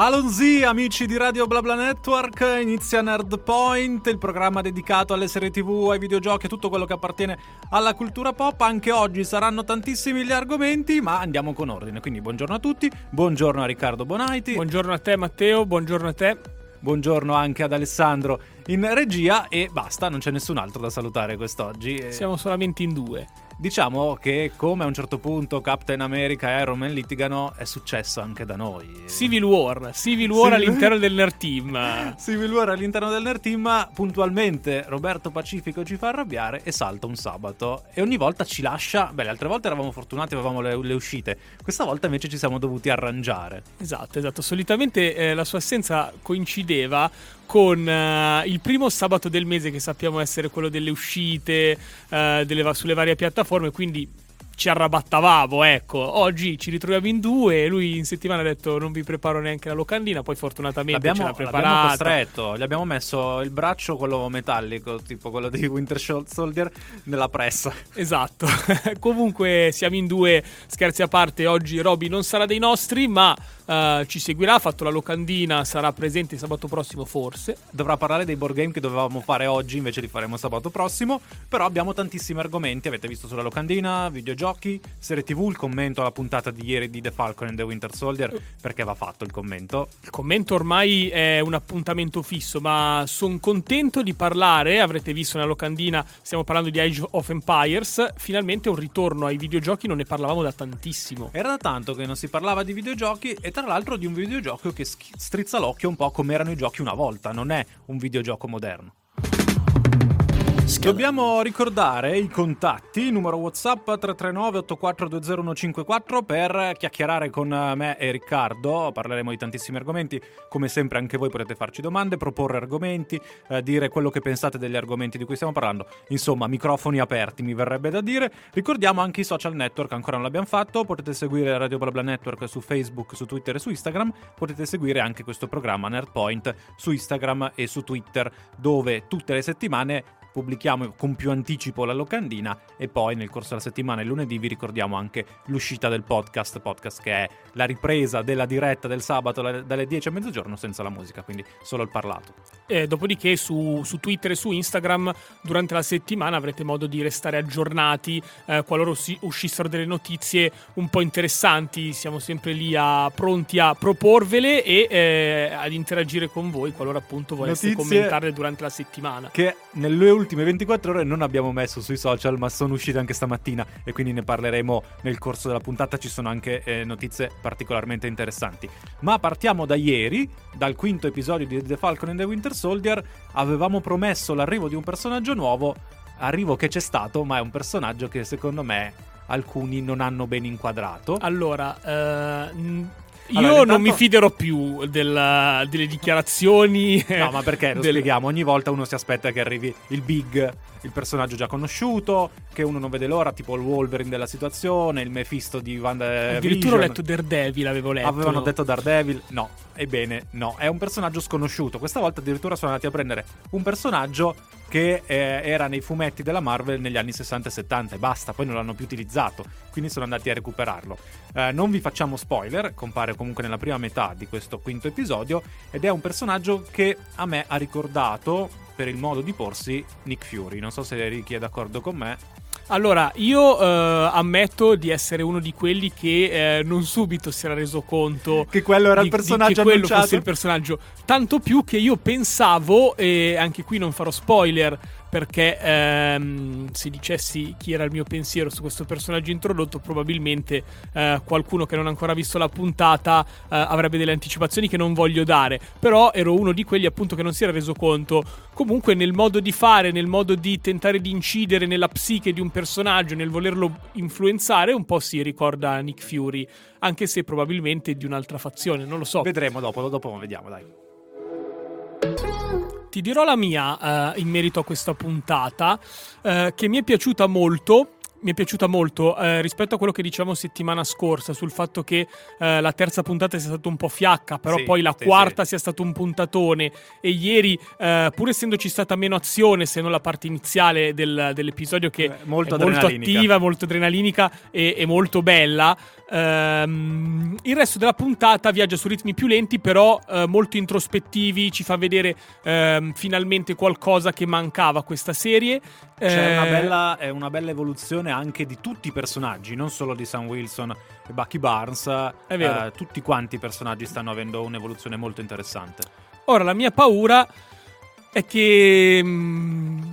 Alonzi, amici di Radio BlaBla Network, inizia Nerd Point, il programma dedicato alle serie tv, ai videogiochi e tutto quello che appartiene alla cultura pop. Anche oggi saranno tantissimi gli argomenti, ma andiamo con ordine. Quindi buongiorno a tutti, buongiorno a Riccardo Bonaiti. Buongiorno a te Matteo, buongiorno a te. Buongiorno anche ad Alessandro in regia e basta, non c'è nessun altro da salutare quest'oggi. Siamo solamente in due. Diciamo che come a un certo punto Captain America e Iron Man litigano, è successo anche da noi. Civil War, Civil War Civil... all'interno del Nerd Team. Civil War all'interno del Nerd Team, puntualmente Roberto Pacifico ci fa arrabbiare e salta un sabato. E ogni volta ci lascia, beh le altre volte eravamo fortunati, avevamo le, le uscite, questa volta invece ci siamo dovuti arrangiare. Esatto, esatto, solitamente eh, la sua assenza coincideva con uh, il primo sabato del mese che sappiamo essere quello delle uscite uh, delle, sulle varie piattaforme, quindi ci arrabattavamo, ecco. Oggi ci ritroviamo in due e lui in settimana ha detto non vi preparo neanche la locandina, poi fortunatamente l'abbiamo, ce l'ha preparata. L'abbiamo costretto, gli abbiamo messo il braccio, quello metallico, tipo quello di Winter Soldier, nella pressa. Esatto. Comunque siamo in due, scherzi a parte, oggi Roby non sarà dei nostri, ma uh, ci seguirà, ha fatto la locandina, sarà presente sabato prossimo forse. Dovrà parlare dei board game che dovevamo fare oggi, invece li faremo sabato prossimo, però abbiamo tantissimi argomenti, avete visto sulla locandina, videogiochi, serie TV, il commento alla puntata di ieri di The Falcon and the Winter Soldier, perché va fatto il commento. Il commento ormai è un appuntamento fisso, ma sono contento di parlare, avrete visto nella locandina, stiamo parlando di Age of Empires, finalmente un ritorno ai videogiochi, non ne parlavamo da tantissimo. Era da tanto che non si parlava di videogiochi e tra l'altro di un videogioco che strizza l'occhio un po' come erano i giochi una volta, non è un videogioco moderno. Dobbiamo ricordare i contatti, numero WhatsApp 339 8420 per chiacchierare con me e Riccardo. Parleremo di tantissimi argomenti. Come sempre anche voi potete farci domande, proporre argomenti, eh, dire quello che pensate degli argomenti di cui stiamo parlando. Insomma, microfoni aperti, mi verrebbe da dire. Ricordiamo anche i social network, ancora non l'abbiamo fatto. Potete seguire Radio Blabla Network su Facebook, su Twitter e su Instagram. Potete seguire anche questo programma Nerdpoint su Instagram e su Twitter, dove tutte le settimane pubblichiamo con più anticipo la locandina e poi nel corso della settimana, il lunedì, vi ricordiamo anche l'uscita del podcast, podcast che è la ripresa della diretta del sabato dalle 10 a mezzogiorno senza la musica, quindi solo il parlato. E dopodiché su, su Twitter e su Instagram durante la settimana avrete modo di restare aggiornati eh, qualora uscissero delle notizie un po' interessanti, siamo sempre lì a, pronti a proporvele e eh, ad interagire con voi qualora appunto voleste notizie commentarle durante la settimana. Che nelle ultime ultime 24 ore non abbiamo messo sui social, ma sono uscite anche stamattina e quindi ne parleremo nel corso della puntata. Ci sono anche eh, notizie particolarmente interessanti. Ma partiamo da ieri, dal quinto episodio di The Falcon and the Winter Soldier. Avevamo promesso l'arrivo di un personaggio nuovo, arrivo che c'è stato, ma è un personaggio che secondo me alcuni non hanno ben inquadrato. Allora, uh, io allora, intanto... non mi fiderò più della, delle dichiarazioni. No, ma perché? Lo del... spieghiamo. Ogni volta uno si aspetta che arrivi il big, il personaggio già conosciuto, che uno non vede l'ora, tipo il Wolverine della situazione, il Mephisto di Van Addirittura ho letto Daredevil, avevo letto. Avevano detto Daredevil. No, ebbene, no. È un personaggio sconosciuto. Questa volta addirittura sono andati a prendere un personaggio che eh, era nei fumetti della Marvel negli anni 60 e 70 e basta, poi non l'hanno più utilizzato, quindi sono andati a recuperarlo. Eh, non vi facciamo spoiler, compare comunque nella prima metà di questo quinto episodio ed è un personaggio che a me ha ricordato per il modo di porsi Nick Fury. Non so se Ricky è d'accordo con me. Allora, io eh, ammetto di essere uno di quelli che eh, non subito si era reso conto che quello era di, il personaggio di, che quello fosse il personaggio. Tanto più che io pensavo, e anche qui non farò spoiler, perché ehm, se dicessi chi era il mio pensiero su questo personaggio introdotto, probabilmente eh, qualcuno che non ha ancora visto la puntata eh, avrebbe delle anticipazioni che non voglio dare. Però ero uno di quelli appunto che non si era reso conto. Comunque nel modo di fare, nel modo di tentare di incidere nella psiche di un personaggio, nel volerlo influenzare, un po' si ricorda Nick Fury, anche se probabilmente di un'altra fazione, non lo so. Vedremo dopo, dopo vediamo, dai. Ti dirò la mia uh, in merito a questa puntata, uh, che mi è piaciuta molto mi è piaciuta molto eh, rispetto a quello che dicevamo settimana scorsa sul fatto che eh, la terza puntata sia stata un po' fiacca, però Sì, poi la sì, quarta sì. sia stato un puntatone e ieri, eh, pur essendoci stata meno azione, se non la parte iniziale del- dell'episodio che Eh, molto è molto attiva, molto adrenalinica e, e molto bella, ehm, il resto della puntata viaggia su ritmi più lenti, però eh, molto introspettivi, ci fa vedere ehm, finalmente qualcosa che mancava a questa serie. C'è Eh, una bella, è una bella evoluzione anche di tutti i personaggi, non solo di Sam Wilson e Bucky Barnes. È vero. Eh, tutti quanti i personaggi stanno avendo un'evoluzione molto interessante. Ora, la mia paura è che mm,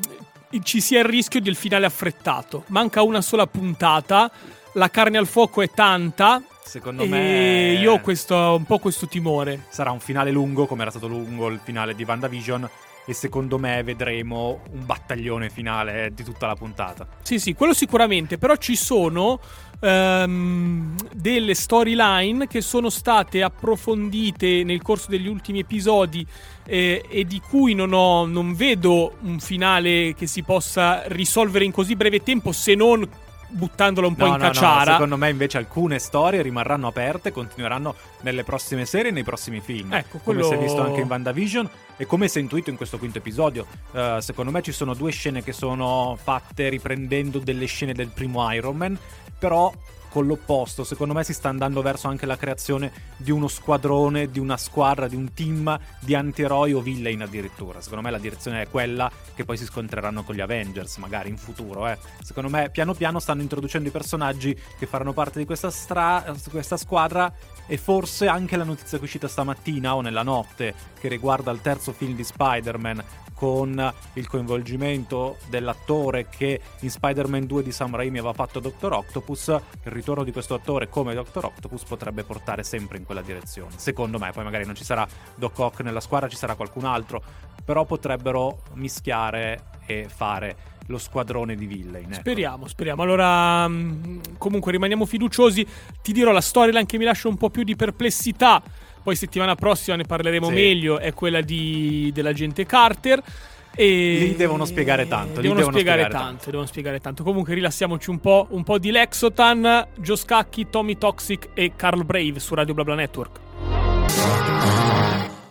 ci sia il rischio del finale affrettato. Manca una sola puntata, la carne al fuoco è tanta. Secondo me io ho questo, un po' questo timore. sarà un finale lungo, come era stato lungo il finale di WandaVision. E secondo me vedremo un battaglione finale di tutta la puntata. Sì, sì, quello sicuramente, però ci sono ehm, delle storyline che sono state approfondite nel corso degli ultimi episodi eh, e di cui non, ho, non vedo un finale che si possa risolvere in così breve tempo se non buttandolo un po' No, in no, no, cacciara. secondo me invece alcune storie rimarranno aperte, continueranno nelle prossime serie e nei prossimi film. Ecco, Come quello- si è visto anche in WandaVision e come si è intuito in questo quinto episodio. Eh, secondo me ci sono due scene che sono fatte riprendendo delle scene del primo Iron Man, però con l'opposto, secondo me si sta andando verso anche la creazione di uno squadrone, di una squadra, di un team di antieroi o villain addirittura. Secondo me la direzione è quella che poi si scontreranno con gli Avengers, magari in futuro. Eh. Secondo me piano piano stanno introducendo i personaggi che faranno parte di questa, stra- questa squadra e forse anche la notizia che è uscita stamattina o nella notte che riguarda il terzo film di Spider-Man con il coinvolgimento dell'attore che in Spider-Man 2 di Sam Raimi aveva fatto Dr. Octopus, il ritorno di questo attore come Dr. Octopus potrebbe portare sempre in quella direzione. Secondo me, poi magari non ci sarà Doc Ock nella squadra, ci sarà qualcun altro, però potrebbero mischiare e fare lo squadrone di villain. ecco. Speriamo, speriamo. Allora, mh, comunque rimaniamo fiduciosi. Ti dirò la storyline che mi lascia un po' più di perplessità. Poi settimana prossima ne parleremo Sì. meglio. È quella di, dell'agente Carter. E Lì devono spiegare tanto, Devono, devono spiegare, spiegare tanto, devono spiegare tanto. Comunque rilassiamoci un po', un po' di Lexotan, Joe Scacchi, Tommy Toxic e Carl Brave su Radio BlaBla Network.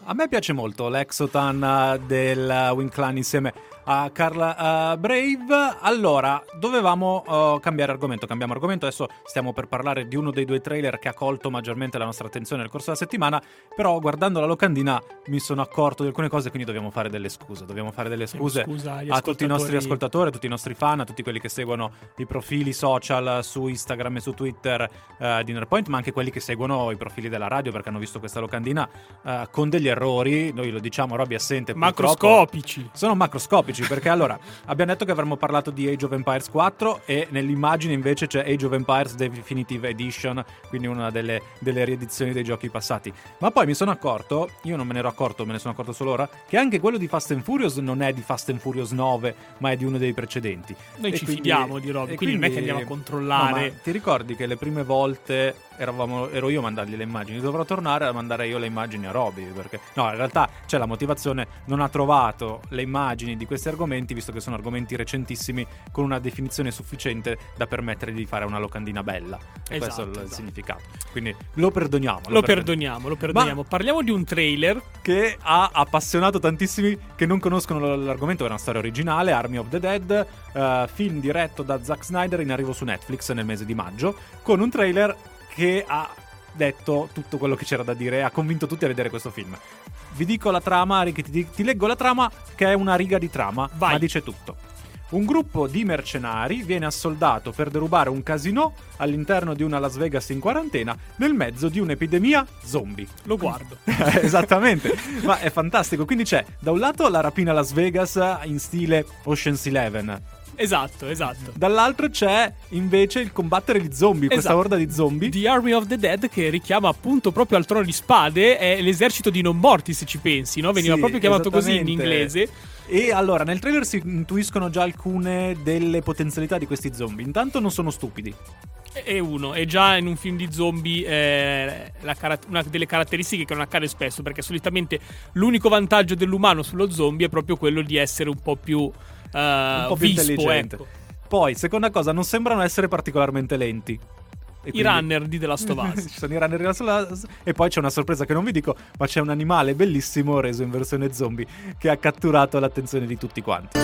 A me piace molto l'Exotan eh, del eh, Wing Clan insieme a Carla eh, Brave. Allora, dovevamo eh, cambiare argomento. Cambiamo argomento. Adesso stiamo per parlare di uno dei due trailer che ha colto maggiormente la nostra attenzione nel corso della settimana. Però, guardando la locandina, mi sono accorto di alcune cose. Quindi, dobbiamo fare delle scuse. Dobbiamo fare delle scuse Scusa a tutti i nostri ascoltatori. a tutti i nostri fan, a tutti quelli che seguono i profili social su Instagram e su Twitter eh, di Nerpoint, ma anche quelli che seguono i profili della radio perché hanno visto questa locandina eh, con degli errori. Noi lo diciamo, Robby assente. Macroscopici. Sono macroscopici perché allora abbiamo detto che avremmo parlato di Age of Empires 4 e nell'immagine invece c'è Age of Empires Definitive Edition, quindi una delle, delle riedizioni dei giochi passati. Ma poi mi sono accorto, io non me ne ero accorto, me ne sono accorto solo ora, che anche quello di Fast and Furious non è di Fast and Furious 9, ma è di uno dei precedenti. Noi E ci quindi- fidiamo di Robby, e quindi non è che andiamo a controllare. No, ti ricordi che le prime volte eravamo, ero io a mandargli le immagini? Dovrò tornare a mandare io le immagini a Robby perché no, in realtà c'è la motivazione, non ha trovato le immagini di questi argomenti visto che sono argomenti recentissimi con una definizione sufficiente da permettergli di fare una locandina bella. E questo è il esatto. significato. Quindi lo perdoniamo. Lo perdoniamo, lo perdoniamo. Parliamo di un trailer che ha appassionato tantissimi che non conoscono l'argomento, è una storia originale, Army of the Dead, eh, film diretto da Zack Snyder in arrivo su Netflix nel mese di maggio, con un trailer che ha detto tutto quello che c'era da dire ha convinto tutti a vedere questo film. Vi dico la trama, Ricky, ti, ti leggo la trama che è una riga di trama, Vai. ma dice tutto. Un gruppo di mercenari viene assoldato per derubare un casino all'interno di una Las Vegas in quarantena nel mezzo di un'epidemia zombie. lo guardo. Esattamente, ma è fantastico. Quindi c'è da un lato la rapina Las Vegas in stile Ocean's Eleven, esatto, esatto. dall'altro c'è invece il combattere gli zombie, questa Esatto. orda di zombie. The Army of the Dead che richiama appunto proprio al trono di spade è l'esercito di non morti se ci pensi, no? Veniva Sì, proprio chiamato così in inglese. E allora, nel trailer si intuiscono già alcune delle potenzialità di questi zombie. Intanto non sono stupidi. E uno, e già in un film di zombie eh, cara- una delle caratteristiche che non accade spesso, perché solitamente l'unico vantaggio dell'umano sullo zombie è proprio quello di essere un po' più, un po' più vispo, intelligente. ecco. Poi, seconda cosa, non sembrano essere particolarmente lenti. E I quindi- runner di The Last of Us. ci sono i runner di Last of Us e poi c'è una sorpresa che non vi dico, ma c'è un animale bellissimo reso in versione zombie che ha catturato l'attenzione di tutti quanti.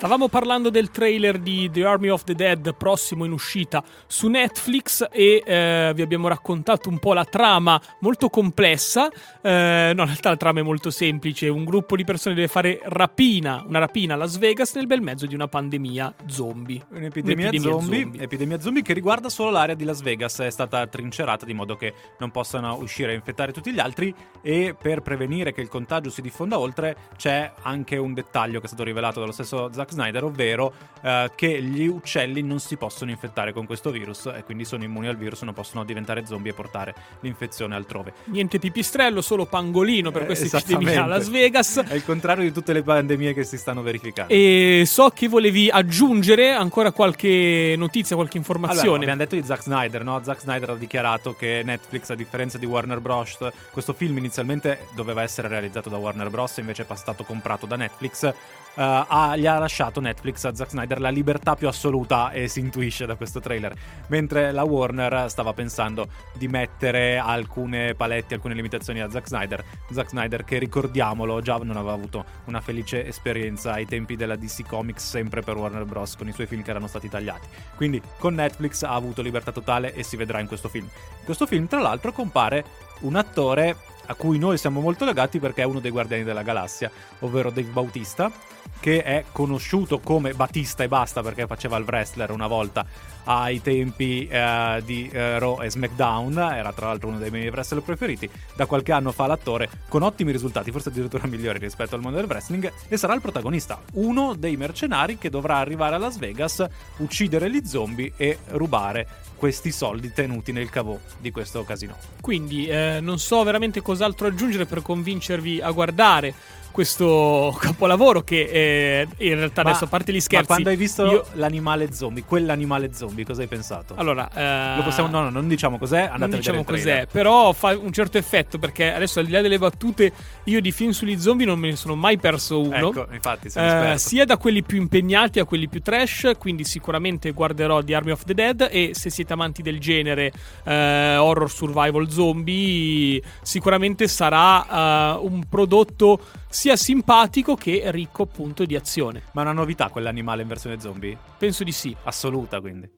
Stavamo parlando del trailer di The Army of the Dead prossimo in uscita su Netflix e eh, vi abbiamo raccontato un po' la trama molto complessa. Eh, no, in realtà la trama è molto semplice. Un gruppo di persone deve fare rapina, una rapina a Las Vegas nel bel mezzo di una pandemia zombie. Un'epidemia, Un'epidemia zombie, zombie. epidemia zombie che riguarda solo l'area di Las Vegas, è stata trincerata di modo che non possano uscire a infettare tutti gli altri e per prevenire che il contagio si diffonda oltre c'è anche un dettaglio che è stato rivelato dallo stesso Zack Snyder, ovvero eh, che gli uccelli non si possono infettare con questo virus e quindi sono immuni al virus, non possono diventare zombie e portare l'infezione altrove. Niente pipistrello, solo pangolino per Eh, questa epidemia a Las Vegas. È il contrario di tutte le pandemie che si stanno verificando. E so che volevi aggiungere ancora qualche notizia, qualche Allora, informazione. abbiamo detto di Zack Snyder, no? Zack Snyder ha dichiarato che Netflix, a differenza di Warner Bros., questo film inizialmente doveva essere realizzato da Warner Bros., invece è stato comprato da Netflix. Eh, ha- gli ha lasciato Netflix a Zack Snyder la libertà più assoluta e si intuisce da questo trailer. Mentre la Warner stava pensando di mettere alcune paletti, alcune limitazioni a Zack Snyder. Zack Snyder, che ricordiamolo, già non aveva avuto una felice esperienza ai tempi della DC Comics, sempre per Warner Bros., con i suoi film che erano stati tagliati. Quindi con Netflix ha avuto libertà totale e si vedrà in questo film. In questo film, tra l'altro, compare un attore a cui noi siamo molto legati perché è uno dei Guardiani della Galassia, ovvero Dave Bautista, che è conosciuto come Batista e basta perché faceva il wrestler una volta ai tempi eh, di eh, Raw e SmackDown, era tra l'altro uno dei miei wrestler preferiti, da qualche anno fa l'attore con ottimi risultati, forse addirittura migliori rispetto al mondo del wrestling, e sarà il protagonista, uno dei mercenari che dovrà arrivare a Las Vegas, uccidere gli zombie e rubare questi soldi tenuti nel cavò di questo casino. Quindi eh, non so veramente cos'altro aggiungere per convincervi a guardare questo capolavoro che eh, in realtà Ma- adesso a parte gli Ma scherzi quando hai visto io- l'animale zombie, quell'animale zombie, cosa hai pensato? allora eh, Lo possiamo, no, no, non diciamo cos'è, andate non a diciamo cos'è, però fa un certo effetto perché adesso al di là delle battute io di film sugli zombie non me ne sono mai perso uno. Ecco, infatti, Eh, sia da quelli più impegnati a quelli più trash, quindi sicuramente guarderò The Army of the Dead e se siete amanti del genere eh, horror survival zombie, sicuramente sarà eh, un prodotto sia simpatico che ricco appunto di azione. Ma è una novità quell'animale in versione zombie? Penso di sì. Assoluta, quindi.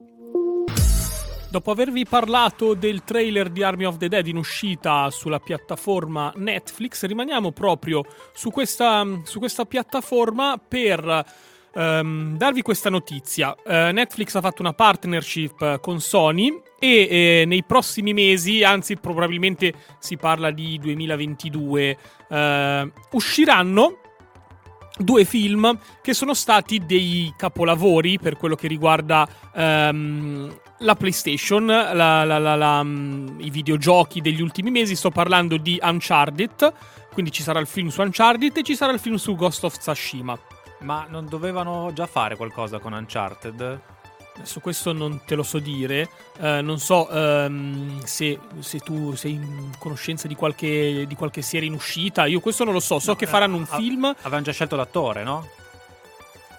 Dopo avervi parlato del trailer di Army of the Dead in uscita sulla piattaforma Netflix, rimaniamo proprio su questa, su questa piattaforma per ehm, darvi questa notizia. Eh, Netflix ha fatto una partnership con Sony e eh, nei prossimi mesi, anzi probabilmente si parla di 2022, eh, usciranno due film che sono stati dei capolavori per quello che riguarda ehm, la PlayStation, la- la- la- mm, i videogiochi degli ultimi mesi. Sto parlando di Uncharted, quindi ci sarà il film su Uncharted e ci sarà il film su Ghost of Tsushima. Ma non dovevano già fare qualcosa con Uncharted? Adesso questo non te lo so dire, eh, non so ehm, se, se tu sei in conoscenza di qualche, di qualche serie in uscita, io questo non lo so, so che faranno un Ah, film Avevano già scelto l'attore, no?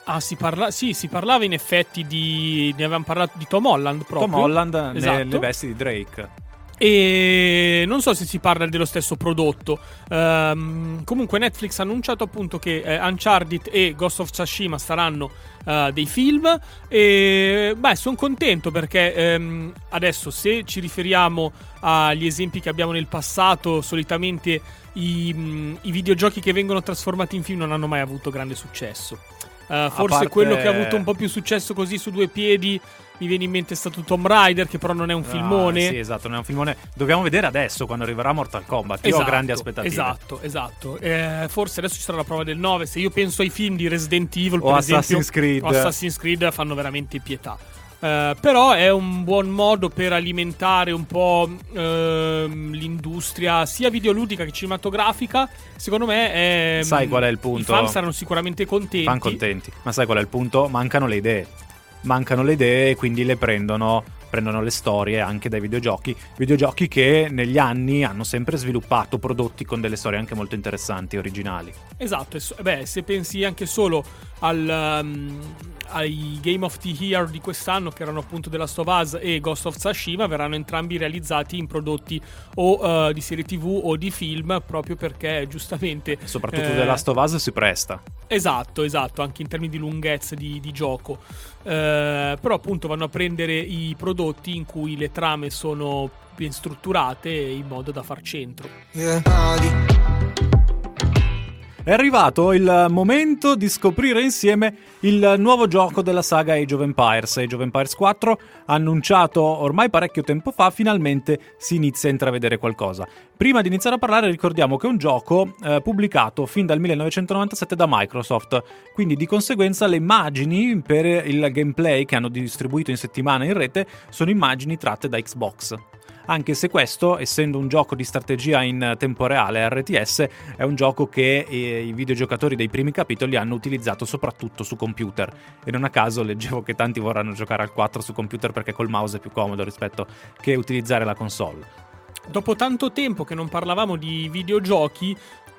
Ah, si parla- sì, si parlava in effetti di. Ne avevamo parlato di Tom Holland proprio. Tom Holland Esatto. nelle vesti di Drake. E non so se si parla dello stesso prodotto. Ehm, comunque, Netflix ha annunciato appunto che eh, Uncharted e Ghost of Tsushima saranno eh, dei film. E beh, sono contento perché ehm, adesso, se ci riferiamo agli esempi che abbiamo nel passato, solitamente i, mh, i videogiochi che vengono trasformati in film non hanno mai avuto grande successo. Eh, forse parte- quello che ha avuto un po' più successo così su due piedi. Mi viene in mente è stato Tomb Raider, che però non è un filmone. Ah, sì, esatto, non è un filmone. Dobbiamo vedere adesso quando arriverà Mortal Kombat. Io ho grandi aspettative. Esatto, esatto. Eh, forse adesso ci sarà la prova del 9. Se io penso ai film di Resident Evil, O per Assassin's esempio, Creed. o Assassin's Creed fanno veramente pietà. Eh, però è un buon modo per alimentare un po' ehm, l'industria sia videoludica che cinematografica. Secondo me è. Sai qual è il punto? I fan saranno sicuramente contenti. Fan contenti. Ma sai qual è il punto? Mancano le idee. Mancano le idee e quindi le prendono, prendono le storie anche dai videogiochi. Videogiochi che negli anni hanno sempre sviluppato prodotti con delle storie anche molto interessanti, originali. Esatto, e beh, se pensi anche solo al, um, ai Game of the Year di quest'anno, che erano appunto The Last of Us e Ghost of Tsushima, verranno entrambi realizzati in prodotti o uh, di serie TV o di film, proprio perché giustamente. Soprattutto eh, The Last of Us si presta. Esatto, esatto, anche in termini di lunghezza di, di gioco. Eh, però appunto vanno a prendere i prodotti in cui le trame sono ben strutturate in modo da far centro. Yeah. È arrivato il momento di scoprire insieme il nuovo gioco della saga Age of Empires. Age of Empires 4, annunciato ormai parecchio tempo fa, finalmente si inizia a intravedere qualcosa. Prima di iniziare a parlare ricordiamo che è un gioco eh, pubblicato fin dal 1997 da Microsoft, quindi di conseguenza le immagini per il gameplay che hanno distribuito in settimana in rete sono immagini tratte da Xbox anche se questo, essendo un gioco di strategia in tempo reale RTS, è un gioco che eh, i videogiocatori dei primi capitoli hanno utilizzato soprattutto su computer. E non a caso leggevo che tanti vorranno giocare al 4 su computer perché col mouse è più comodo rispetto che utilizzare la console. Dopo tanto tempo che non parlavamo di videogiochi,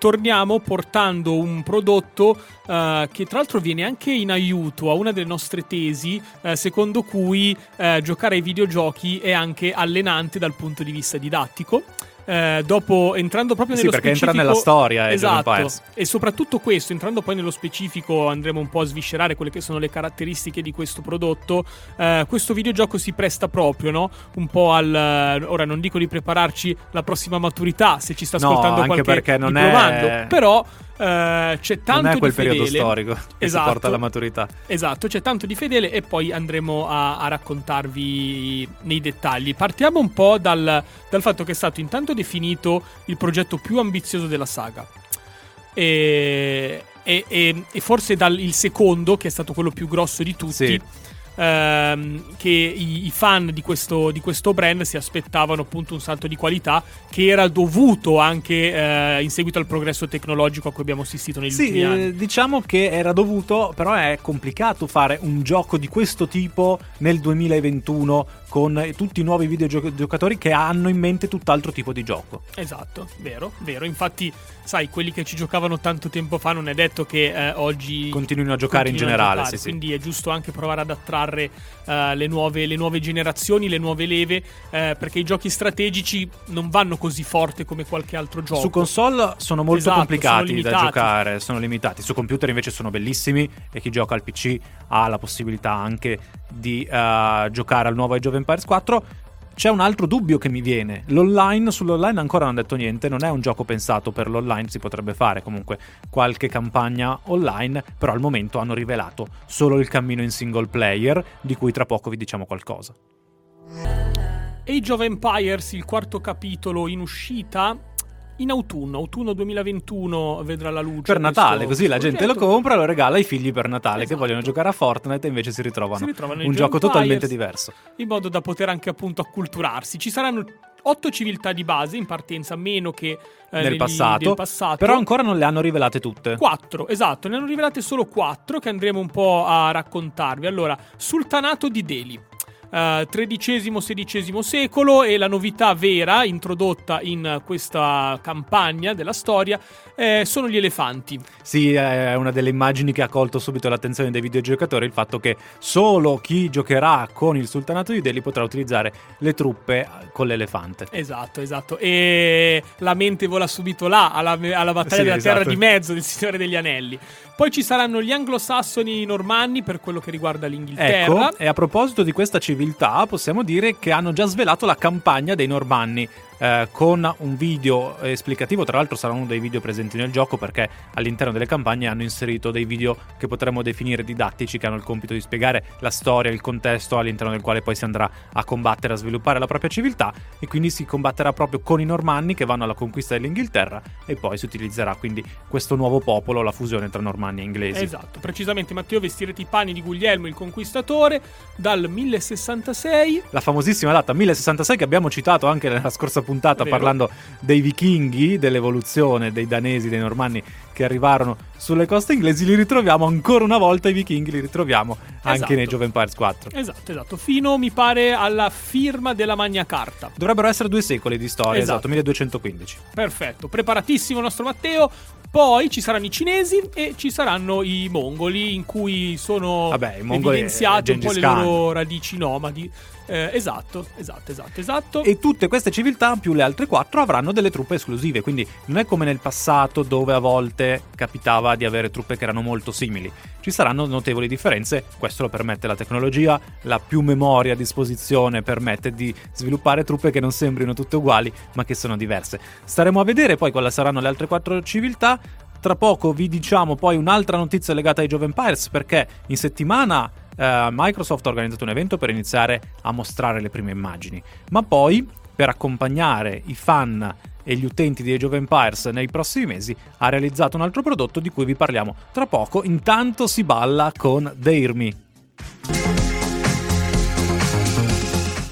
torniamo portando un prodotto uh, che tra l'altro viene anche in aiuto a una delle nostre tesi, uh, secondo cui uh, giocare ai videogiochi è anche allenante dal punto di vista didattico eh, dopo entrando proprio nello sì, perché specifico, entra nella storia esatto, e soprattutto questo entrando poi nello specifico andremo un po' a sviscerare quelle che sono le caratteristiche di questo prodotto. Eh, questo videogioco si presta proprio no? un po' al ora non dico di prepararci la prossima maturità se ci sta ascoltando no, qualche perché non è... però Uh, c'è tanto non è quel di periodo fedele. storico che esatto, si porta alla maturità. Esatto, c'è tanto di fedele e poi andremo a, a raccontarvi nei dettagli. Partiamo un po' dal, dal, fatto che è stato intanto definito il progetto più ambizioso della saga. E, e, e, e forse dal, il secondo, che è stato quello più grosso di tutti. Sì ehm, che i, i fan di questo, di questo, brand si aspettavano appunto un salto di qualità che era dovuto anche eh, in seguito al progresso tecnologico a cui abbiamo assistito negli sì, ultimi anni. Eh, diciamo che era dovuto, però è complicato fare un gioco di questo tipo nel 2021 con tutti i nuovi videogiocatori che hanno in mente tutt'altro tipo di gioco. Esatto, vero, vero. Infatti, sai, quelli che ci giocavano tanto tempo fa non è detto che eh, oggi continuino a giocare in generale. Giocare, sì, quindi è giusto anche provare ad attrarre uh, le, nuove, le, nuove, generazioni, le nuove leve, uh, perché i giochi strategici non vanno così forte come qualche altro gioco. Su console sono molto esatto, complicati sono da giocare, sono limitati. Su computer invece sono bellissimi e chi gioca al PC ha la possibilità anche di uh, giocare al nuovo Age of Empires 4 c'è un altro dubbio che mi viene. L'online, sull'online ancora non hanno detto niente, non è un gioco pensato per l'online, si potrebbe fare comunque qualche campagna online, però al momento hanno rivelato solo il cammino in single player, di cui tra poco vi diciamo qualcosa. Age of Empires, il quarto capitolo in uscita, in autunno, autunno 2021 vedrà la luce. Per Natale, così la gente lo compra e lo regala ai figli per Natale esatto. che vogliono giocare a Fortnite e invece si ritrovano, si ritrovano un gioco Empires, totalmente diverso. In modo da poter anche appunto acculturarsi. Ci saranno otto civiltà di base in partenza, meno che eh, nel, negli, passato, nel passato. Però ancora non le hanno rivelate tutte. Quattro, esatto, ne hanno rivelate solo quattro che andremo un po' a raccontarvi. Allora, Sultanato di Delhi XIII-XVI eh, secolo e la novità vera introdotta in questa campagna della storia eh, sono gli elefanti. Sì, è una delle immagini che ha colto subito l'attenzione dei videogiocatori, il fatto che solo chi giocherà con il Sultanato di Delhi potrà utilizzare le truppe con l'elefante. Esatto, esatto. E la mente vola subito là, alla, alla battaglia sì, della esatto. Terra di Mezzo del Signore degli Anelli. Poi ci saranno gli anglosassoni normanni per quello che riguarda l'Inghilterra. Ecco, e a proposito di questa civiltà, possiamo dire che hanno già svelato la campagna dei normanni eh, con un video esplicativo, tra l'altro sarà uno dei video presenti nel gioco perché all'interno delle campagne hanno inserito dei video che potremmo definire didattici, che hanno il compito di spiegare la storia, il contesto all'interno del quale poi si andrà a combattere, a sviluppare la propria civiltà e quindi si combatterà proprio con i normanni che vanno alla conquista dell'Inghilterra e poi si utilizzerà quindi questo nuovo popolo, la fusione tra normanni e inglesi. Esatto, precisamente Matteo vestirete i panni di Guglielmo il Conquistatore dal 1066. La famosissima data 1066 che abbiamo citato anche nella scorsa puntata parlando dei vichinghi, dell'evoluzione dei danesi, dei normanni che arrivarono sulle coste inglesi, li ritroviamo ancora una volta i vichinghi, li ritroviamo anche esatto. nei Jove Empires 4. Esatto, esatto, fino mi pare alla firma della Magna Carta. Dovrebbero essere due secoli di storia, esatto, esatto 1215. Perfetto, preparatissimo il nostro Matteo. Poi ci saranno i cinesi e ci saranno i mongoli, in cui sono Vabbè, evidenziate un po' le loro radici nomadi. Eh, esatto, esatto, esatto, esatto. E tutte queste civiltà, più le altre quattro, avranno delle truppe esclusive. Quindi non è come nel passato dove a volte capitava di avere truppe che erano molto simili. Ci saranno notevoli differenze. Questo lo permette la tecnologia. La più memoria a disposizione permette di sviluppare truppe che non sembrino tutte uguali, ma che sono diverse. Staremo a vedere poi quali saranno le altre quattro civiltà. Tra poco vi diciamo poi un'altra notizia legata ai Jove Empires perché in settimana eh, Microsoft ha organizzato un evento per iniziare a mostrare le prime immagini, ma poi per accompagnare i fan e gli utenti di Age of Empires nei prossimi mesi ha realizzato un altro prodotto di cui vi parliamo tra poco. Intanto si balla con Dare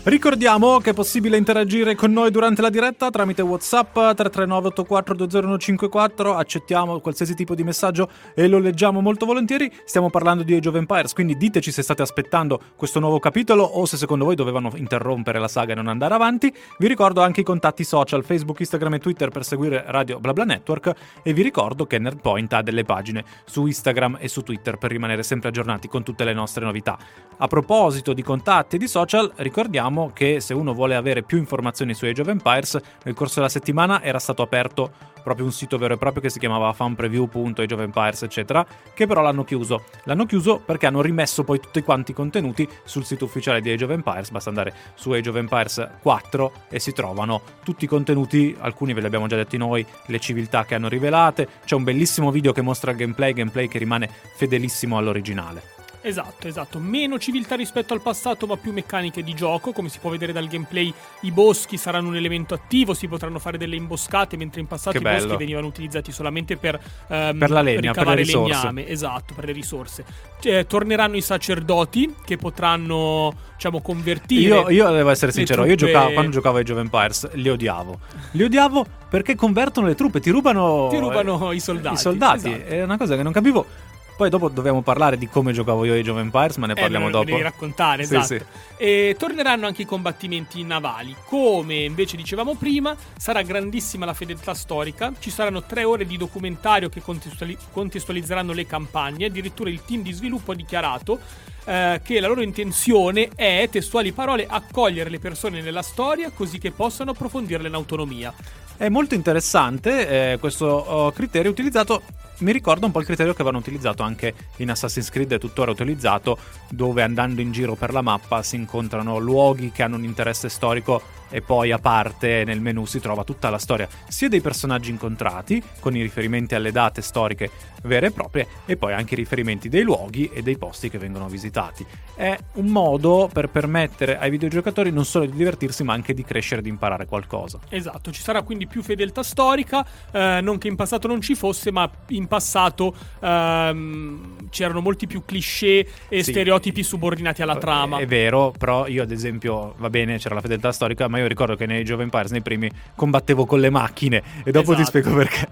Ricordiamo che è possibile interagire con noi durante la diretta tramite WhatsApp 339 8420 accettiamo qualsiasi tipo di messaggio e lo leggiamo molto volentieri. Stiamo parlando di Age of Empires, quindi diteci se state aspettando questo nuovo capitolo o se secondo voi dovevano interrompere la saga e non andare avanti. Vi ricordo anche i contatti social Facebook, Instagram e Twitter per seguire Radio BlaBla Network e vi ricordo che Nerdpoint ha delle pagine su Instagram e su Twitter per rimanere sempre aggiornati con tutte le nostre novità. A proposito di contatti e di social, ricordiamo che se uno vuole avere più informazioni su Age of Empires, nel corso della settimana era stato aperto proprio un sito vero e proprio che si chiamava fanpreview.age eccetera, che però l'hanno chiuso. L'hanno chiuso perché hanno rimesso poi tutti quanti i contenuti sul sito ufficiale di Age of Empires, basta andare su Age of Empires 4 e si trovano tutti i contenuti, alcuni ve li abbiamo già detti noi, le civiltà che hanno rivelate, c'è un bellissimo video che mostra il gameplay, gameplay che rimane fedelissimo all'originale. Esatto, esatto. Meno civiltà rispetto al passato, ma più meccaniche di gioco. Come si può vedere dal gameplay, i boschi saranno un elemento attivo, si potranno fare delle imboscate, mentre in passato i boschi venivano utilizzati solamente per, ehm, Per la legna, per le risorse. legname. Esatto, per le risorse. Cioè, torneranno i sacerdoti che potranno, diciamo, convertire. Io, io devo essere sincero, io truppe- giocavo, quando giocavo ai of Empires li odiavo. Li odiavo perché convertono le truppe, ti rubano, Ti rubano i soldati, I soldati, esatto. è una cosa che non capivo. Poi dopo dobbiamo parlare di come giocavo io ai Age of Empires, ma ne Eh, parliamo lo dopo. devi raccontare, Sì, esatto. sì. E torneranno anche i combattimenti navali. Come invece dicevamo prima, sarà grandissima la fedeltà storica. Ci saranno tre ore di documentario che contestuali- contestualizzeranno le campagne. Addirittura il team di sviluppo ha dichiarato eh, che la loro intenzione è, testuali parole, accogliere le persone nella storia così che possano approfondirle in autonomia. È molto interessante eh, questo oh, criterio utilizzato. Mi ricorda un po' il criterio che avevano utilizzato anche in Assassin's Creed e tuttora utilizzato, dove andando in giro per la mappa si incontrano luoghi che hanno un interesse storico e poi a parte nel menu si trova tutta la storia sia dei personaggi incontrati, con i riferimenti alle date storiche vere e proprie, e poi anche i riferimenti dei luoghi e dei posti che vengono visitati. È un modo per permettere ai videogiocatori non solo di divertirsi, ma anche di crescere e di imparare qualcosa. Esatto, ci sarà quindi più fedeltà storica, eh, non che in passato non ci fosse, ma in passato ehm, c'erano molti più cliché e Sì. stereotipi subordinati alla trama. È vero, però io ad esempio, va bene, c'era la fedeltà storica, ma io ricordo che nei of Empires, nei primi, combattevo con le macchine e dopo ti Esatto. spiego perché.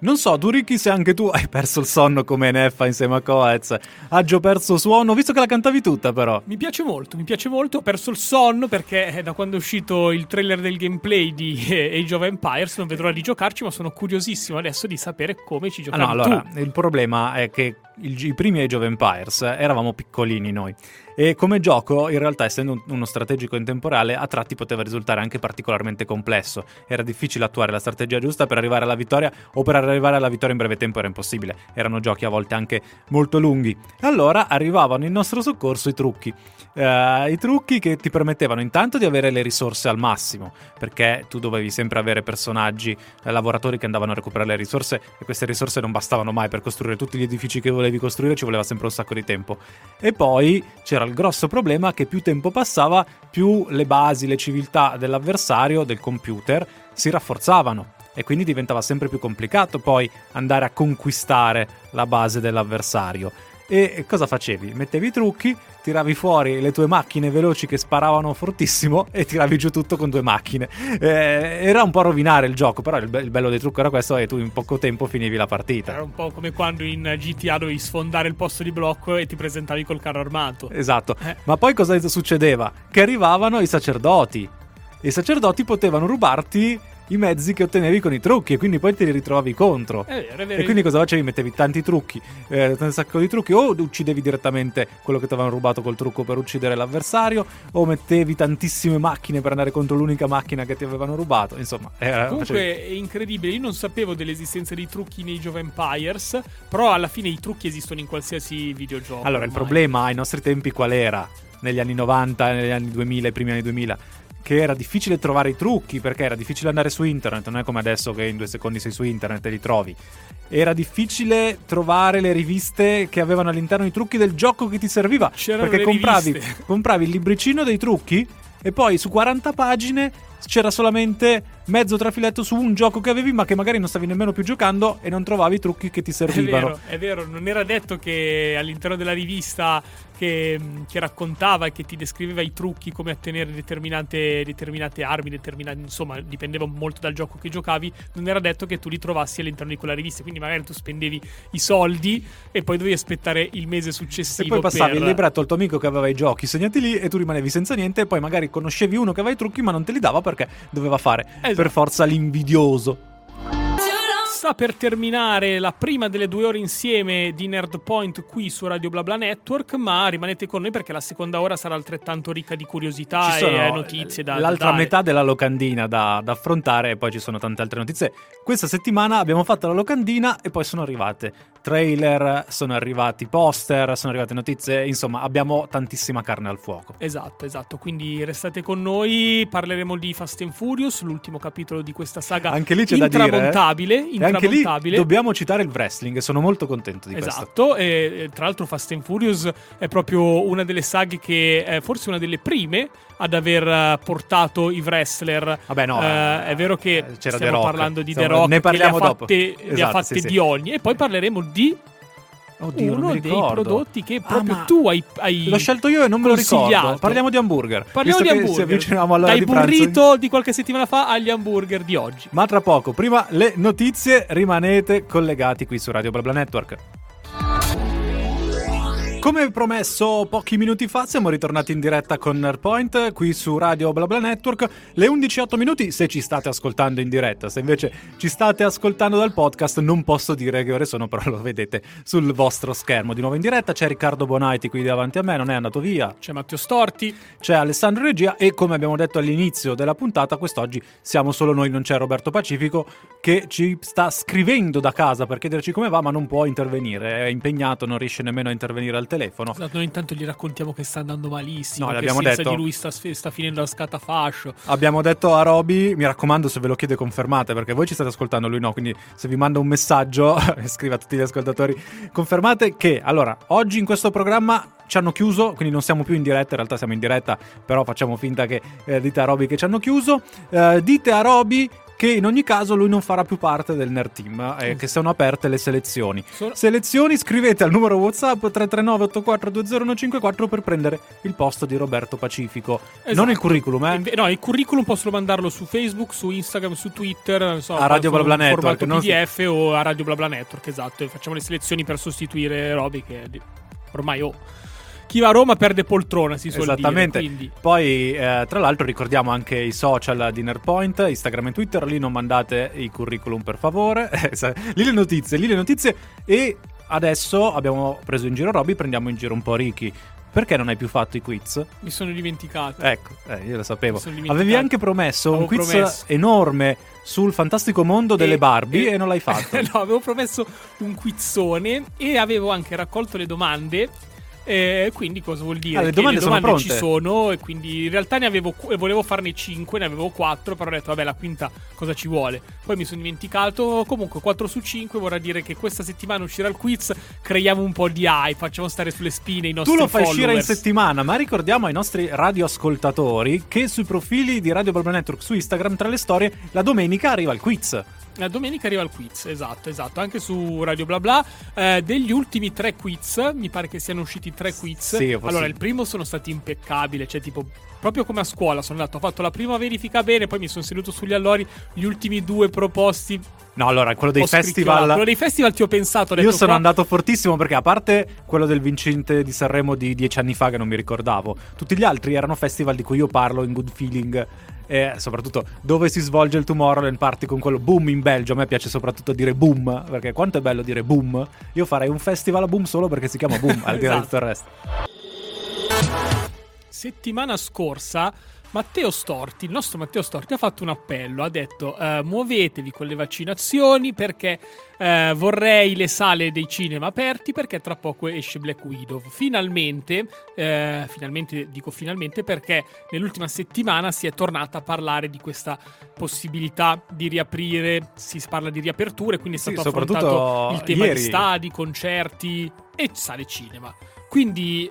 Non so, tu Ricky, se anche tu hai perso il sonno come Neffa insieme a Coez. Aggio perso suono, visto che la cantavi tutta però. Mi piace molto, mi piace molto. Ho perso il sonno perché eh, da quando è uscito il trailer del gameplay di eh, Age of Empires non vedo l'ora di giocarci, ma sono curiosissimo adesso di sapere come ci Ah, giocavi no, allora, tu. il problema è che il- i primi Age of Empires eh, eravamo piccolini noi. E come gioco, in realtà, essendo un- uno strategico in temporale, a tratti poteva risultare anche particolarmente complesso. Era difficile attuare la strategia giusta per arrivare alla vittoria, o per arrivare alla vittoria in breve tempo era impossibile. Erano giochi a volte anche molto lunghi. Allora arrivavano in nostro soccorso i trucchi. Eh, I trucchi che ti permettevano intanto di avere le risorse al massimo, perché tu dovevi sempre avere personaggi, eh, lavoratori che andavano a recuperare le risorse e queste risorse non bastavano mai per costruire tutti gli edifici che volevi costruire, ci voleva sempre un sacco di tempo. E poi c'era il grosso problema che più tempo passava, più le basi, le civiltà dell'avversario, del computer, si rafforzavano. E quindi diventava sempre più complicato poi andare a conquistare la base dell'avversario. E cosa facevi? Mettevi i trucchi, tiravi fuori le tue macchine veloci che sparavano fortissimo e tiravi giù tutto con due macchine. Eh, era un po' rovinare il gioco, però il, be- il bello dei trucchi era questo e tu in poco tempo finivi la partita. Era un po' come quando in GTA dovevi sfondare il posto di blocco e ti presentavi col carro armato. Esatto. Eh. Ma poi cosa succedeva? Che arrivavano i sacerdoti. I sacerdoti potevano rubarti i mezzi che ottenevi con i trucchi e quindi poi te li ritrovavi contro. È vero, è vero. E quindi cosa facevi? Mettevi tanti trucchi, eh, un sacco di trucchi, o uccidevi direttamente quello che ti avevano rubato col trucco per uccidere l'avversario, o mettevi tantissime macchine per andare contro l'unica macchina che ti avevano rubato. Insomma, era, Comunque facevi- è incredibile, io non sapevo dell'esistenza dei trucchi nei Jove Empires, però alla fine i trucchi esistono in qualsiasi videogioco. Allora, il ormai. problema ai nostri tempi qual era? Negli anni 90, negli anni 2000, i primi anni 2000? Che era difficile trovare i trucchi perché era difficile andare su internet, non è come adesso che in due secondi sei su internet e li trovi. Era difficile trovare le riviste che avevano all'interno i trucchi del gioco che ti serviva. C'erano perché compravi, compravi il libricino dei trucchi e poi su 40 pagine c'era solamente mezzo trafiletto su un gioco che avevi ma che magari non stavi nemmeno più giocando e non trovavi i trucchi che ti È servivano. vero, è vero, non era detto che all'interno della rivista che, che raccontava e che ti descriveva i trucchi come ottenere determinate, determinate armi, determinate, insomma, dipendeva molto dal gioco che giocavi, non era detto che tu li trovassi all'interno di quella rivista, quindi magari tu spendevi i soldi e poi dovevi aspettare il mese E successivo. poi passavi per... il libretto al tuo amico che aveva i giochi segnati lì e tu rimanevi senza niente e poi magari conoscevi uno che aveva i trucchi ma non te li dava perché doveva fare Esatto. Per forza l'invidioso. Sta per terminare la prima delle due ore insieme di Nerd Point qui su Radio BlaBla Network, ma rimanete con noi perché la seconda ora sarà altrettanto ricca di curiosità Ci e notizie da da l'altra dare. metà della locandina da, da affrontare e poi ci sono tante altre notizie. Questa settimana abbiamo fatto la locandina e poi sono arrivate trailer, sono arrivati poster, sono arrivate notizie, insomma abbiamo tantissima carne al fuoco. Esatto, esatto. Quindi restate con noi. Parleremo di Fast and Furious, l'ultimo capitolo di questa saga Anche lì c'è da dire, eh. intramontabile. Anche lì dobbiamo citare il wrestling sono molto contento di questo. Esatto, e, tra l'altro Fast and Furious è proprio una delle saghe che è forse una delle prime ad aver eh, portato i wrestler. Vabbè, no, Eh, è vero che eh, stiamo parlando di Insomma, The Rock, ne parliamo che le ha dopo. fatte, le ha Esatto, fatte sì, sì. di ogni. E poi parleremo di Oddio, uno dei prodotti che Ah, proprio ma tu hai, hai L'ho scelto io e non me lo ricordo. Parliamo di hamburger. Parliamo di hamburger. Ci avviciniamo all'ora Dai di pranzo. burrito di qualche settimana fa agli hamburger di oggi. Ma tra poco, prima le notizie, rimanete collegati qui su Radio BlaBla Network. Come promesso pochi minuti fa siamo ritornati in diretta con Nerdpoint qui su Radio BlaBla Network. Le 11.08 minuti se ci state ascoltando in diretta. Se invece ci state ascoltando dal podcast non posso dire che ore sono però lo vedete sul vostro schermo. Di nuovo in diretta c'è Riccardo Bonaiti qui davanti a me non è andato via. C'è Matteo Storti. c'è Alessandro Regia e come abbiamo detto all'inizio della puntata, quest'oggi siamo solo noi, non c'è Roberto Pacifico che ci sta scrivendo da casa per chiederci come va, ma non può intervenire, è impegnato, non riesce nemmeno a intervenire al telefono. Esatto, noi intanto gli raccontiamo che sta andando malissimo. No, l'abbiamo detto. di lui sta, sta finendo la scatafascio. Abbiamo detto a Roby, mi raccomando se ve lo chiede confermate perché voi ci state ascoltando, lui no, quindi se vi manda un messaggio, scrive a tutti gli ascoltatori, confermate che allora oggi in questo programma ci hanno chiuso, quindi non siamo più in diretta, in realtà siamo in diretta, però facciamo finta che eh, dite a Roby che ci hanno chiuso. Eh, dite a Roby che in ogni caso lui non farà più parte del Nerd Team, eh, che sono aperte le selezioni. Sono- Selezioni, scrivete al numero WhatsApp 339-8420154 per prendere il posto di Roberto Pacifico. Esatto. Non il curriculum, eh? No, il curriculum posso mandarlo su Facebook, su Instagram, su Twitter, non so, A Radio BlaBla Network, non PDF o a Radio BlaBla Network, esatto. E facciamo le selezioni per sostituire Roby che ormai oh, chi va a Roma perde poltrona, si suol Esattamente. dire. Poi, eh, tra l'altro, ricordiamo anche i social di Nerdpoint, Instagram e Twitter. Lì non mandate i curriculum, per favore. lì le notizie, lì le notizie. E adesso abbiamo preso in giro Robby, prendiamo in giro un po' Ricky. Perché non hai più fatto i quiz? mi sono dimenticato. Ecco, eh, io lo sapevo. Avevi anche promesso un Avevo quiz promesso. enorme sul fantastico mondo delle E- Barbie e, non l'hai fatto. no, avevo promesso un quizzone e avevo anche raccolto le domande. Eh, quindi cosa vuol dire? Ah, le Che domande sono ci sono e quindi in realtà ne avevo volevo farne 5, ne avevo 4, però ho detto vabbè la quinta cosa ci vuole. Poi mi sono dimenticato, comunque 4 su 5 vorrà dire che questa settimana uscirà il quiz, creiamo un po' di hype, facciamo stare sulle spine i nostri Tu lo fai followers. uscire in settimana, ma ricordiamo ai nostri radioascoltatori che sui profili di Radio Barba Network su Instagram, tra le storie, la domenica arriva il quiz. La domenica arriva il quiz, esatto, esatto, anche su Radio Bla Bla. Eh, degli ultimi tre quiz, mi pare che siano usciti tre quiz. Sì, allora, il primo sono stati impeccabili, cioè tipo proprio come a scuola sono andato, ho fatto la prima verifica bene, poi mi sono seduto sugli allori, gli ultimi due proposti No, allora, quello dei ho festival. Quello dei festival ti ho pensato, ho Io detto, sono qua- andato fortissimo perché, a parte quello del vincente di Sanremo di dieci anni fa, che non mi ricordavo, tutti gli altri erano festival di cui io parlo in good feeling. E soprattutto dove si svolge il Tomorrowland Party con quello boom in Belgio. A me piace soprattutto dire boom, perché quanto è bello dire boom. Io farei un festival a boom solo perché si chiama boom, al di là di tutto il resto. Settimana scorsa Matteo Storti, il nostro Matteo Storti, ha fatto un appello, ha detto uh, muovetevi con le vaccinazioni perché uh, vorrei le sale dei cinema aperti perché tra poco esce Black Widow. Finalmente, uh, finalmente dico finalmente perché nell'ultima settimana si è tornata a parlare di questa possibilità di riaprire, si parla di riaperture, quindi è stato sì, affrontato il tema ieri. di stadi, concerti e sale cinema. Quindi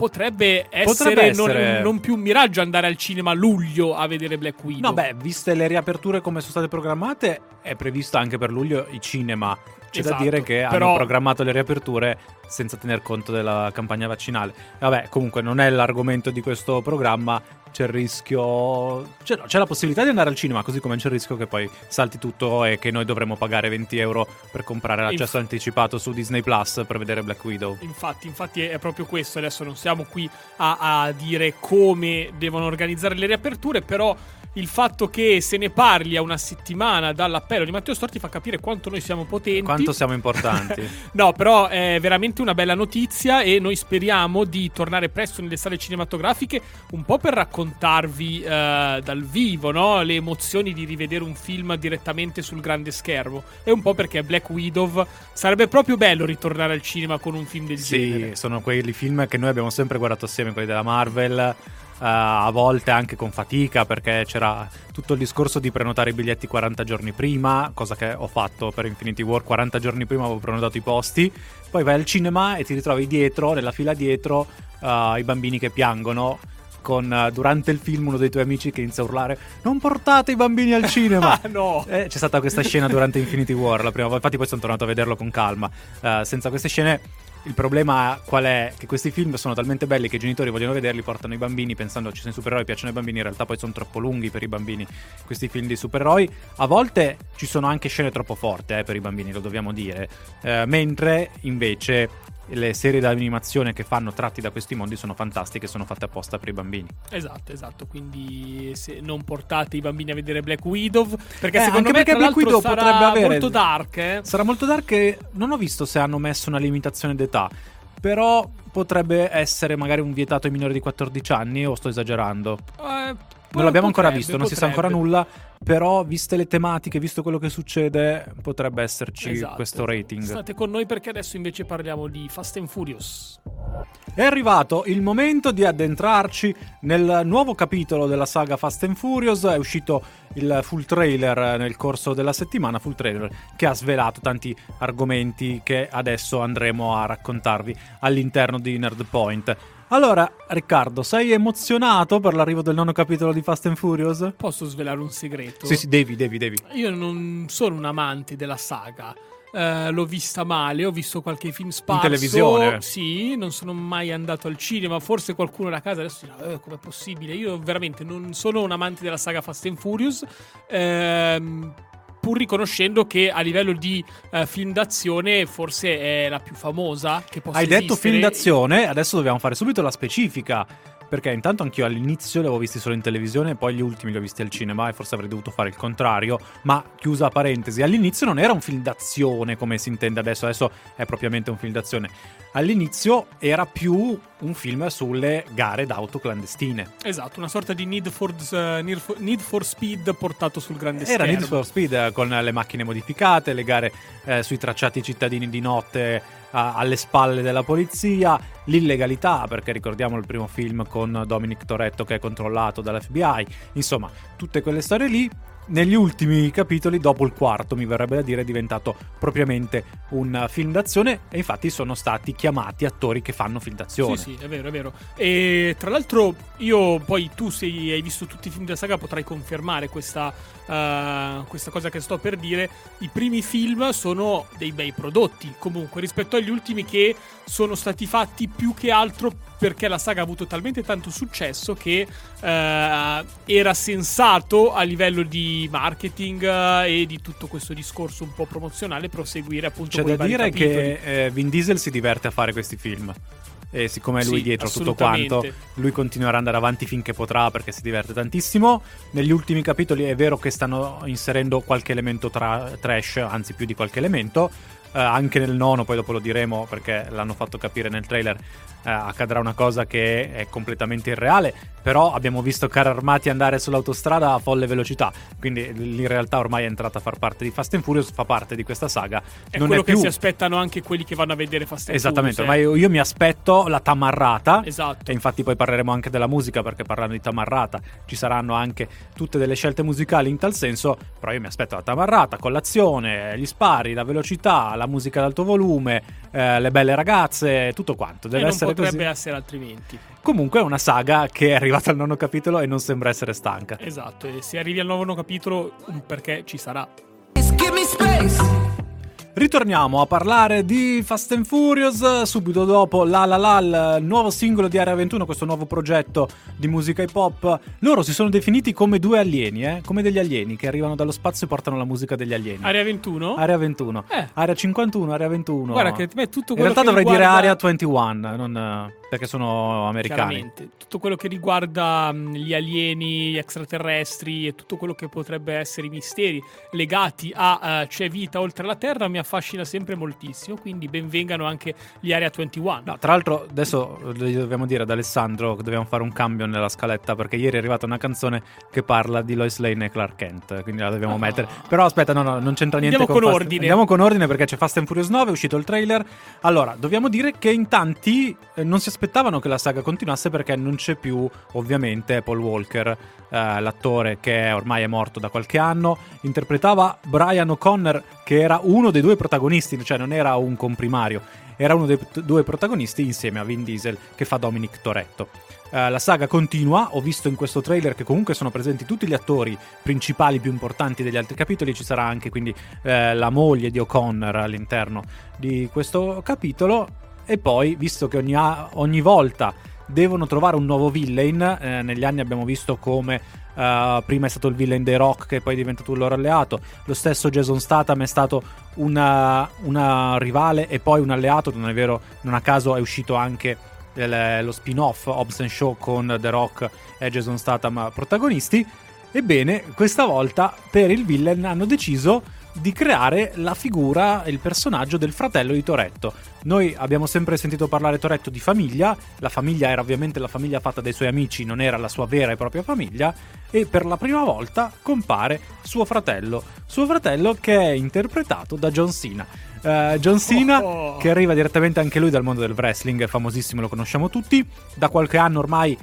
potrebbe essere, Potrebbe essere- Non, non più un miraggio andare al cinema a luglio a vedere Black Widow. No, beh, viste le riaperture come sono state programmate, è previsto anche per luglio i cinema. C'è da Esatto, dire che però- hanno programmato le riaperture senza tener conto della campagna vaccinale. Vabbè, comunque non è l'argomento di questo programma. C'è il rischio. No, c'è la possibilità di andare al cinema, così come c'è il rischio che poi salti tutto e che noi dovremmo pagare 20 euro per comprare l'accesso Inf- anticipato su Disney Plus per vedere Black Widow. Infatti, infatti è proprio questo. Adesso non siamo qui a, a dire come devono organizzare le riaperture, però il fatto che se ne parli a una settimana dall'appello di Matteo Storti fa capire quanto noi siamo potenti. Quanto siamo importanti. No, però è veramente una bella notizia e noi speriamo di tornare presto nelle sale cinematografiche un po' per raccontarvi eh, dal vivo no? le emozioni di rivedere un film direttamente sul grande schermo e un po' perché Black Widow sarebbe proprio bello ritornare al cinema con un film del Sì, genere. sono quelli film che noi abbiamo sempre guardato assieme, quelli della Marvel, a volte anche con fatica perché c'era tutto il discorso di prenotare i biglietti 40 giorni prima, cosa che ho fatto per Infinity War, 40 giorni prima avevo prenotato i posti, poi vai al cinema e ti ritrovi dietro, nella fila dietro, eh, i bambini che piangono. Con eh, durante il film uno dei tuoi amici che inizia a urlare: Non portate i bambini al cinema! Ah, no. Eh, c'è stata questa scena durante Infinity War la prima volta, infatti poi sono tornato a vederlo con calma. Eh, senza queste scene il problema qual è? Che questi film sono talmente belli che i genitori vogliono vederli, portano i bambini pensando ci sono i supereroi, piacciono ai bambini, in realtà poi sono troppo lunghi per i bambini questi film di supereroi. A volte ci sono anche scene troppo forti eh, per i bambini, lo dobbiamo dire. Eh, mentre invece le serie d'animazione che fanno tratti da questi mondi sono fantastiche, sono fatte apposta per i bambini. Esatto, esatto. Quindi se non portate i bambini a vedere Black Widow, perché Eh, secondo anche me perché Black Widow sarà potrebbe avere- molto dark, eh. Sarà molto dark e non ho visto se hanno messo una limitazione d'età, però potrebbe essere magari un vietato ai minori di 14 anni o sto esagerando. Eh, Non l'abbiamo ancora potrebbe, visto, non si sa ancora nulla, però viste le tematiche, visto quello che succede, potrebbe esserci Esatto, questo esatto. rating. State con noi perché adesso invece parliamo di Fast and Furious. È arrivato il momento di addentrarci nel nuovo capitolo della saga Fast and Furious. È uscito il full trailer nel corso della settimana, full trailer che ha svelato tanti argomenti che adesso andremo a raccontarvi all'interno di Nerd Point. Allora, Riccardo, sei emozionato per l'arrivo del nono capitolo di Fast and Furious? Posso svelare un segreto? Sì, sì, devi, devi, devi. Io non sono un amante della saga. Eh, l'ho vista male, ho visto qualche film sparso. televisione? Sì, non sono mai andato al cinema. Forse qualcuno da casa adesso dirà: eh, com'è possibile? Io veramente non sono un amante della saga Fast and Furious. ehm, pur riconoscendo che a livello di eh, film d'azione forse è la più famosa che possa Hai detto esistere. film d'azione, adesso dobbiamo fare subito la specifica. Perché intanto anch'io all'inizio li avevo visti solo in televisione poi gli ultimi li ho visti al cinema e forse avrei dovuto fare il contrario. Ma chiusa parentesi, all'inizio non era un film d'azione come si intende adesso, adesso è propriamente un film d'azione. All'inizio era più un film sulle gare d'auto clandestine. Esatto, una sorta di Need for, eh, Need for- Speed portato sul grande Era schermo. Need for Speed eh, con le macchine modificate, le gare eh, sui tracciati cittadini di notte alle spalle della polizia, l'illegalità, perché ricordiamo il primo film con Dominic Toretto che è controllato dall'FBI, insomma, tutte quelle storie lì. Negli ultimi capitoli, dopo il quarto, mi verrebbe da dire, è diventato propriamente un film d'azione e infatti sono stati chiamati attori che fanno film d'azione. Sì, sì, è vero, è vero. E tra l'altro, io poi tu, se hai visto tutti i film della saga, potrai confermare questa, eh, questa cosa che sto per dire. I primi film sono dei bei prodotti, comunque, rispetto agli ultimi che sono stati fatti più che altro perché la saga ha avuto talmente tanto successo che eh, era sensato a livello di marketing eh, e di tutto questo discorso un po' promozionale proseguire appunto C'è da dire che eh, Vin Diesel si diverte a fare questi film. e siccome è lui Sì, dietro tutto quanto, lui continuerà ad andare avanti finché potrà perché si diverte tantissimo. Negli ultimi capitoli è vero che stanno inserendo qualche elemento tra- trash, anzi più di qualche elemento. Eh, anche nel nono, poi dopo lo diremo perché l'hanno fatto capire nel trailer, accadrà una cosa che è completamente irreale. Però abbiamo visto carri armati andare sull'autostrada a folle velocità. Quindi in realtà ormai è entrata a far parte di Fast and Furious, fa parte di questa saga. È non quello è più... che si aspettano anche quelli che vanno a vedere Fast and Esattamente, Furious, ormai io, io mi aspetto la tamarrata. eh. Esatto. E infatti poi parleremo anche della musica perché parlando di tamarrata ci saranno anche tutte delle scelte musicali in tal senso, però io mi aspetto la tamarrata con l'azione, gli spari, la velocità, la musica ad alto volume, eh, le belle ragazze, tutto quanto. Deve essere potrebbe così. essere altrimenti. Comunque è una saga che è arrivata al nono capitolo e non sembra essere stanca. Esatto, e se arrivi al nono capitolo, un perché ci sarà. Give me space. Ritorniamo a parlare di Fast and Furious subito dopo La La La, il nuovo singolo di Area 21, questo nuovo progetto di musica hip hop. Loro si sono definiti come due alieni, eh? come degli alieni che arrivano dallo spazio e portano la musica degli alieni. Area 21? Area 21. Eh. Area 51, Area 21. Guarda che me tutto In quello realtà che dovrei dire riguarda- Area 21, non, eh, perché sono americani. Tutto quello che riguarda mh, gli alieni, gli extraterrestri e tutto quello che potrebbe essere i misteri legati a eh, c'è vita oltre la Terra mi affascina sempre moltissimo. Quindi benvengano anche gli Area 21. No, tra l'altro adesso dobbiamo dire ad Alessandro che dobbiamo fare un cambio nella scaletta perché ieri è arrivata una canzone che parla di Lois Lane e Clark Kent, quindi la dobbiamo Ah. mettere. Però aspetta, no, no, non c'entra niente Andiamo con Fast- ordine. Andiamo con ordine perché c'è Fast and Furious 9, è uscito il trailer. Allora, dobbiamo dire che in tanti eh, non si aspettavano che la saga continuasse perché non c'è più ovviamente Paul Walker, eh, l'attore che ormai è morto da qualche anno, interpretava Brian O'Connor che era uno dei due protagonisti, cioè non era un comprimario era uno dei p- due protagonisti insieme a Vin Diesel che fa Dominic Toretto. Eh, la saga continua, ho visto in questo trailer che comunque sono presenti tutti gli attori principali più importanti degli altri capitoli, ci sarà anche quindi eh, la moglie di O'Connor all'interno di questo capitolo e poi, visto che ogni, ogni volta devono trovare un nuovo villain, eh, negli anni abbiamo visto come Uh, prima è stato il villain dei Rock che poi è diventato un loro alleato. Lo stesso Jason Statham è stato una, una rivale e poi un alleato. Non è vero, non a caso è uscito anche il- lo spin-off Hobbs Show con The Rock e Jason Statham protagonisti. Ebbene, questa volta per il villain hanno deciso di creare la figura, il personaggio del fratello di Toretto. Noi abbiamo sempre sentito parlare Toretto di famiglia, la famiglia era ovviamente la famiglia fatta dai suoi amici, non era la sua vera e propria famiglia, e per la prima volta compare suo fratello, suo fratello che è interpretato da John Cena. Eh, John Cena, Oh. che arriva direttamente anche lui dal mondo del wrestling, è famosissimo, lo conosciamo tutti, da qualche anno ormai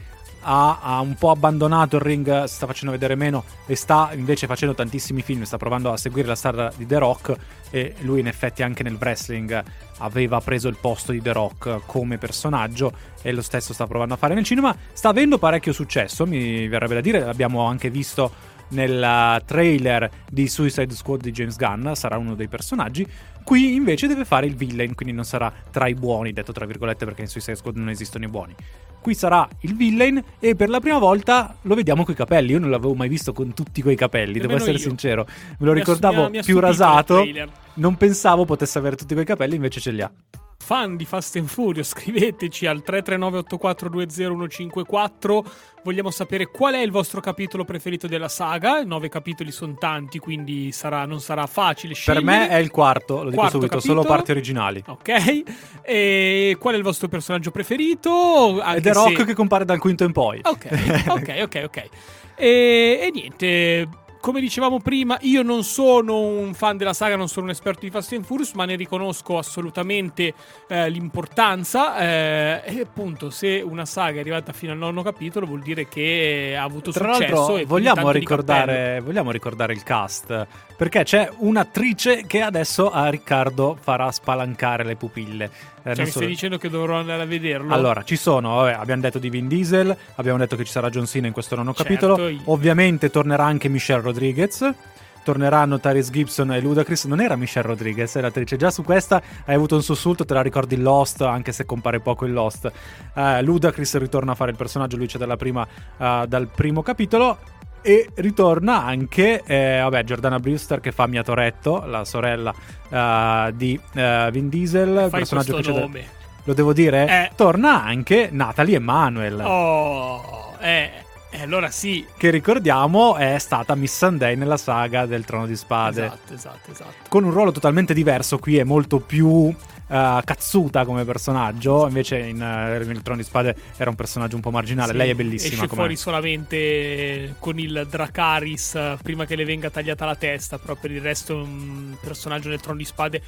ha, ha un po' abbandonato il ring, si sta facendo vedere meno e sta invece facendo tantissimi film, sta provando a seguire la strada di The Rock e lui in effetti anche nel wrestling aveva preso il posto di The Rock come personaggio e lo stesso sta provando a fare nel cinema, sta avendo parecchio successo, mi verrebbe da dire, l'abbiamo anche visto nel trailer di Suicide Squad di James Gunn, sarà uno dei personaggi. Qui invece deve fare il villain, quindi non sarà tra i buoni, detto tra virgolette, perché in Suicide Squad non esistono i buoni. Qui sarà il villain e per la prima volta lo vediamo coi capelli. Io non l'avevo mai visto con tutti quei capelli, devo essere io. sincero. Me lo Mi ricordavo mi ha- mi ha più rasato. Non pensavo potesse avere tutti quei capelli, invece ce li ha. Fan di Fast and Furious, scriveteci al 339-8420-154. Vogliamo sapere qual è il vostro capitolo preferito della saga. Nove capitoli sono tanti, quindi sarà- non sarà facile Per scegliere. me è il quarto, lo dico Quarto subito, capitolo. solo parti originali. Ok. E qual è il vostro personaggio preferito? Anche Ed è Rock se- che compare dal quinto in poi. Ok, ok, ok, ok. E, e niente, come dicevamo prima, io non sono un fan della saga, non sono un esperto di Fast and Furious, ma ne riconosco assolutamente eh, l'importanza. eh, e appunto, se una saga è arrivata fino al nono capitolo, vuol dire che ha avuto Tra successo. vogliamo ricordare, vogliamo ricordare il cast. Perché c'è un'attrice che adesso a Riccardo farà spalancare le pupille. Eh, Cioè, mi stai dicendo che dovrò andare a vederlo? Allora, ci sono, vabbè, abbiamo detto di Vin Diesel, abbiamo detto che ci sarà John Cena in questo nono Certo, capitolo. Ovviamente tornerà anche Michelle Rodriguez. Torneranno Tyrese Gibson e Ludacris. Non era Michelle Rodriguez, è l'attrice. Già su questa hai avuto un sussulto, te la ricordi in Lost, anche se compare poco in Lost. Eh, Ludacris ritorna a fare il personaggio, lui c'è dalla prima, eh, dal primo capitolo. E ritorna anche, eh, vabbè, Giordana Brewster che fa Mia Toretto, la sorella eh, di eh, Vin Diesel. Fai personaggio che questo da- nome. lo devo dire, Eh. torna anche Natalie Emanuel. Oh, eh, eh, allora sì. Che ricordiamo è stata Miss Sunday nella saga del Trono di Spade. Esatto, esatto, esatto. Con un ruolo totalmente diverso, qui è molto più eh, cazzuta come personaggio. Invece in eh, nel Trono di Spade era un personaggio un po' marginale. Sì, Lei è bellissima. Esce come- fuori solamente con il Dracaris prima che le venga tagliata la testa, però per il resto è un personaggio nel trono di spade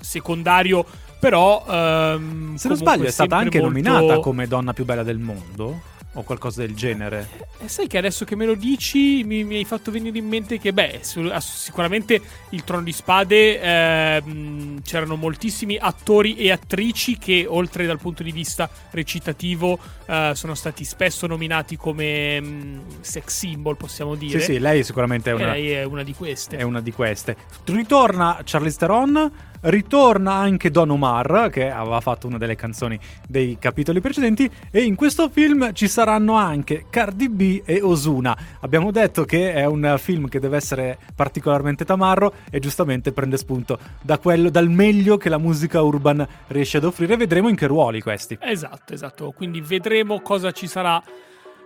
secondario, però ehm, Se non sbaglio, è stata anche molto- nominata come donna più bella del mondo. O qualcosa del genere. E sai che adesso che me lo dici mi, mi hai fatto venire in mente che, beh, su- sicuramente il Trono di Spade ehm, c'erano moltissimi attori e attrici che, oltre dal punto di vista recitativo, eh, sono stati spesso nominati come mm, sex symbol, possiamo dire. Sì, sì, lei sicuramente è una, è una di queste. è una di queste. Ritorna Charlize Theron, ritorna anche Don Omar, che aveva fatto una delle canzoni dei capitoli precedenti, e in questo film ci saranno anche Cardi B e Osuna. Abbiamo detto che è un film che deve essere particolarmente tamarro e giustamente prende spunto da quello, dal meglio che la musica urban riesce ad offrire. Vedremo in che ruoli questi. Esatto, esatto. Quindi vedremo cosa ci sarà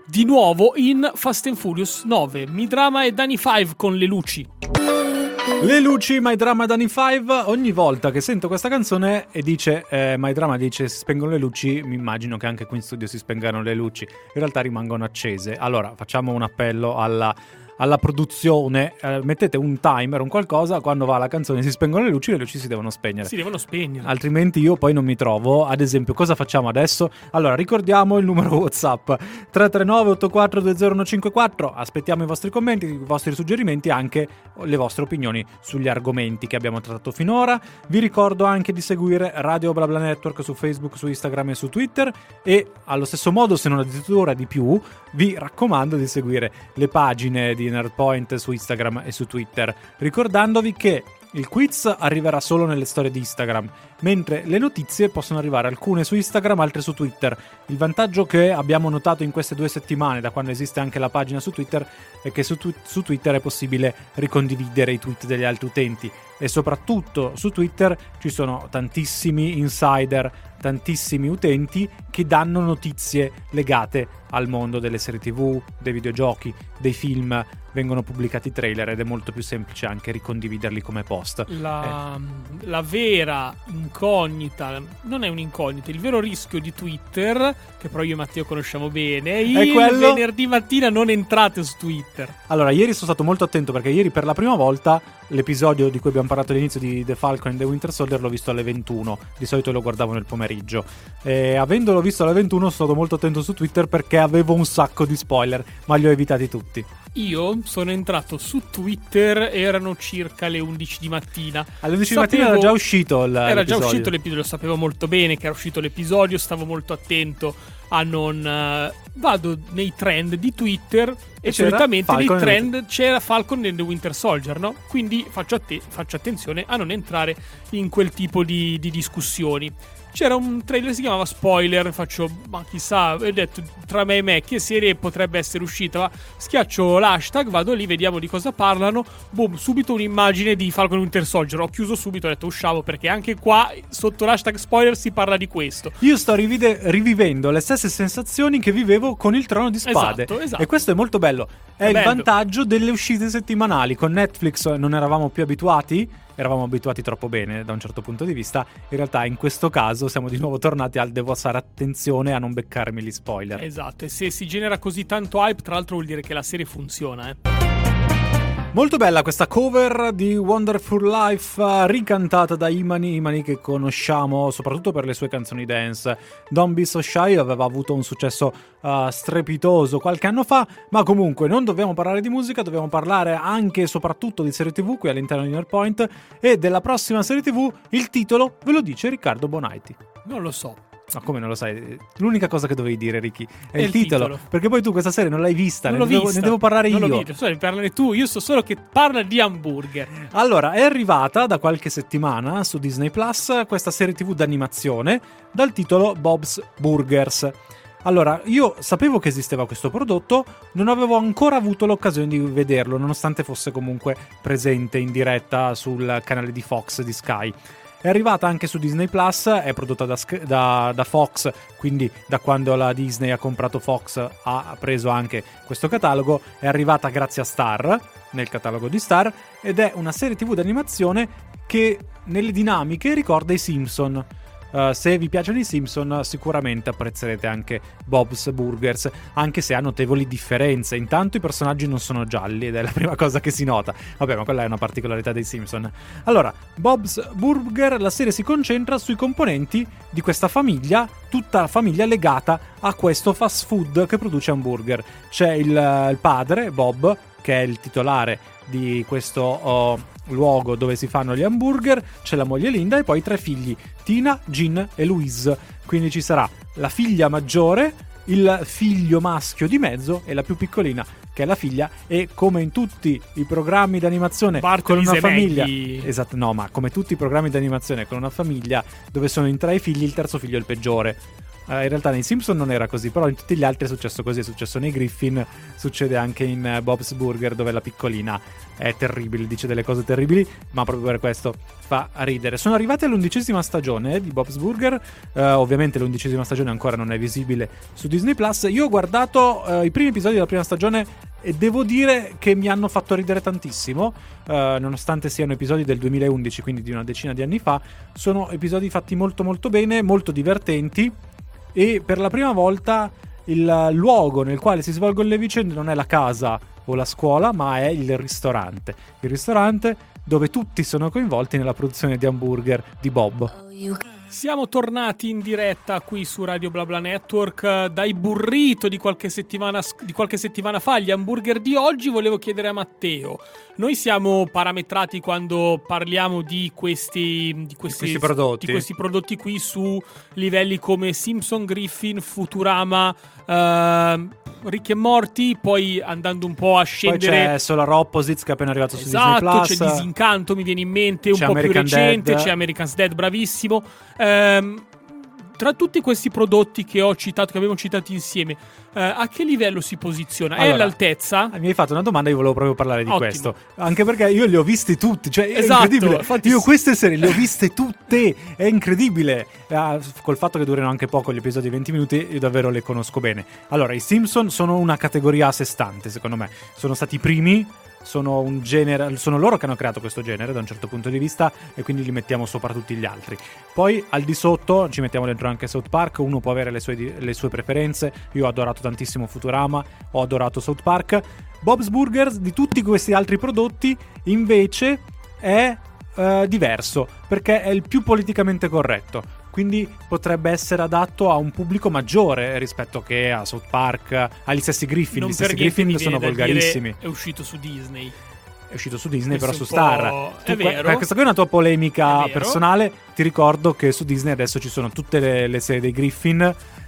di nuovo in Fast and Furious 9. Midrama e Danny 5 con le luci. Le luci, My Drama Danny 5, ogni volta che sento questa canzone e dice eh, My Drama dice si spengono le luci, mi immagino che anche qui in studio si spengano le luci, in realtà rimangono accese. Allora facciamo un appello alla, alla produzione, eh, mettete un timer, un qualcosa, quando va la canzone si spengono le luci, le luci si devono spegnere. Si devono spegnere. Altrimenti io poi non mi trovo. Ad esempio, cosa facciamo adesso? Allora, ricordiamo il numero WhatsApp 339 8420154. Aspettiamo i vostri commenti, i vostri suggerimenti e anche le vostre opinioni sugli argomenti che abbiamo trattato finora. Vi ricordo anche di seguire Radio BlaBla Network su Facebook, su Instagram e su Twitter e allo stesso modo, se non addirittura di più, vi raccomando di seguire le pagine di Nerdpoint su Instagram e su Twitter, ricordandovi che il quiz arriverà solo nelle storie di Instagram, mentre le notizie possono arrivare alcune su Instagram, altre su Twitter. Il vantaggio che abbiamo notato in queste due settimane, da quando esiste anche la pagina su Twitter, è che su, twi- su Twitter è possibile ricondividere i tweet degli altri utenti e soprattutto su Twitter ci sono tantissimi insider, tantissimi utenti che danno notizie legate al mondo delle serie TV, dei videogiochi, dei film, vengono pubblicati trailer ed è molto più semplice anche ricondividerli come post. La, la vera incognita, non è un'incognita, il vero rischio di Twitter, che però io e Matteo conosciamo bene, il quello- venerdì mattina non entrate su Twitter. Allora, ieri sono stato molto attento perché ieri per la prima volta l'episodio di cui abbiamo parlato all'inizio di The Falcon and the Winter Soldier l'ho visto alle 21. Di solito lo guardavo nel pomeriggio. E avendolo visto alle 21 sono stato molto attento su Twitter perché avevo un sacco di spoiler, ma li ho evitati tutti. Io sono entrato su Twitter, erano circa le 11 di mattina. Alle 11 di Sapevo- mattina era già uscito il Era già l'episodio. uscito l'episodio, lo sapevo molto bene che era uscito l'episodio, stavo molto attento a non... eh, vado nei trend di Twitter e, E solitamente nei Falcon trend c'era Falcon the Winter Soldier, no? Quindi faccio, atte- faccio attenzione a non entrare in quel tipo di, di discussioni. C'era un trailer che si chiamava Spoiler, faccio, ma chissà, ho detto tra me e me che serie potrebbe essere uscita, ma schiaccio l'hashtag, vado lì, vediamo di cosa parlano, boom, subito un'immagine di Falcon Winter Soldier, ho chiuso subito, ho detto usciamo perché anche qua sotto l'hashtag spoiler si parla di questo. Io sto rivide- rivivendo le stesse sensazioni che vivevo con il trono di spade. Esatto, esatto. E questo è molto bello. È, È il bello. vantaggio delle uscite settimanali. Con Netflix non eravamo più abituati. Eravamo abituati troppo bene da un certo punto di vista. In realtà, in questo caso, siamo di nuovo tornati al devo fare attenzione a non beccarmi gli spoiler. Esatto, e se si genera così tanto hype, tra l'altro vuol dire che la serie funziona, eh. Molto bella questa cover di Wonderful Life eh, ricantata da Imani, Imani che conosciamo soprattutto per le sue canzoni dance. Don't Be So Shy aveva avuto un successo eh, strepitoso qualche anno fa, ma comunque non dobbiamo parlare di musica, dobbiamo parlare anche e soprattutto di serie TV qui all'interno di Nerdpoint e della prossima serie TV il titolo ve lo dice Riccardo Bonaiti. Non lo so. Ma come non lo sai? L'unica cosa che dovevi dire, Ricky, è, È il il titolo, titolo. Perché poi tu questa serie non l'hai vista, Non ne l'ho devo, vista. ne devo parlare non io. L'ho vista. Devi parlare tu, io so solo che parla di hamburger. Allora, è arrivata da qualche settimana su Disney Plus questa serie TV d'animazione dal titolo Bob's Burgers. Allora, io sapevo che esisteva questo prodotto, non avevo ancora avuto l'occasione di vederlo, nonostante fosse comunque presente in diretta sul canale di Fox di Sky. È arrivata anche su Disney Plus, è prodotta da, da- da Fox, quindi da quando la Disney ha comprato Fox ha preso anche questo catalogo. È arrivata grazie a Star, nel catalogo di Star, ed è una serie TV d'animazione che nelle dinamiche ricorda i Simpson. Uh, se vi piacciono i Simpson, sicuramente apprezzerete anche Bob's Burgers, anche se ha notevoli differenze. Intanto i personaggi non sono gialli ed è la prima cosa che si nota. Vabbè, ma quella è una particolarità dei Simpson. Allora, Bob's Burger, la serie si concentra sui componenti di questa famiglia, tutta la famiglia legata a questo fast food che produce hamburger. C'è il, il padre, Bob, che è il titolare di questo oh, luogo dove si fanno gli hamburger, c'è la moglie Linda e poi tre figli, Tina, Gin e Louise. Quindi ci sarà la figlia maggiore, il figlio maschio di mezzo e la più piccolina che è la figlia e come in tutti i programmi d'animazione Bart con una famiglia esatto no ma come tutti i programmi d'animazione con una famiglia dove sono in tre i figli il terzo figlio è il peggiore Eh, in realtà nei Simpson non era così, però in tutti gli altri è successo così, è successo nei Griffin, succede anche in eh, Bob's Burger dove la piccolina è terribile, dice delle cose terribili, ma proprio per questo fa ridere. Sono arrivati all'undicesima stagione di Bob's Burger, eh, ovviamente l'undicesima stagione ancora non è visibile su Disney Plus. Io ho guardato eh, i primi episodi della prima stagione e devo dire che mi hanno fatto ridere tantissimo, nonostante siano episodi del 2011, quindi di una decina di anni fa, sono episodi fatti molto molto bene, molto divertenti e per la prima volta il luogo nel quale si svolgono le vicende non è la casa o la scuola, ma è il ristorante. Il ristorante dove tutti sono coinvolti nella produzione di hamburger di Bob. Siamo tornati in diretta qui su Radio BlaBla Network eh, dai burrito di qualche, settimana, di qualche settimana fa, gli hamburger di oggi. Volevo chiedere a Matteo, noi siamo parametrati quando parliamo di questi, di questi, questi prodotti. di questi prodotti qui su livelli come Simpson, Griffin, Futurama, eh, Rick e Morty, poi andando un po' a Poi scendere... c'è Solar Opposites che è appena arrivato su Esatto, Disney c'è Plus. Disincanto, mi viene in mente, un C'è po' American più recente, Dad. c'è American's Dead, bravissimo. Ehm, tra tutti questi prodotti che ho citato, che abbiamo citato insieme, eh, a che livello si posiziona? è Allora, all'altezza? Mi hai fatto una domanda e io volevo proprio parlare di Ottimo. questo. Anche perché io li ho visti tutti. Cioè, è Esatto, incredibile. infatti io queste serie le ho viste tutte. È incredibile. Ah, col fatto che durino anche poco gli episodi di 20 minuti, io davvero le conosco bene. Allora, i Simpson sono una categoria a sé stante, secondo me. Sono stati i primi. Sono un genere. Sono loro che hanno creato questo genere da un certo punto di vista. E quindi li mettiamo sopra tutti gli altri. Poi al di sotto ci mettiamo dentro anche South Park. Uno può avere le sue, le sue preferenze. Io ho adorato tantissimo Futurama. Ho adorato South Park. Bob's Burgers di tutti questi altri prodotti invece è eh, diverso perché è il più politicamente corretto. Quindi potrebbe essere adatto a un pubblico maggiore rispetto che a South Park, agli stessi Griffin. non Gli stessi Griffin sono volgarissimi. È uscito su Disney. È uscito su Disney, però su Questo è un Star. Tu- è vero. eh, questa qui è una tua polemica personale. Ti ricordo che su Disney adesso ci sono tutte le, le serie dei Griffin.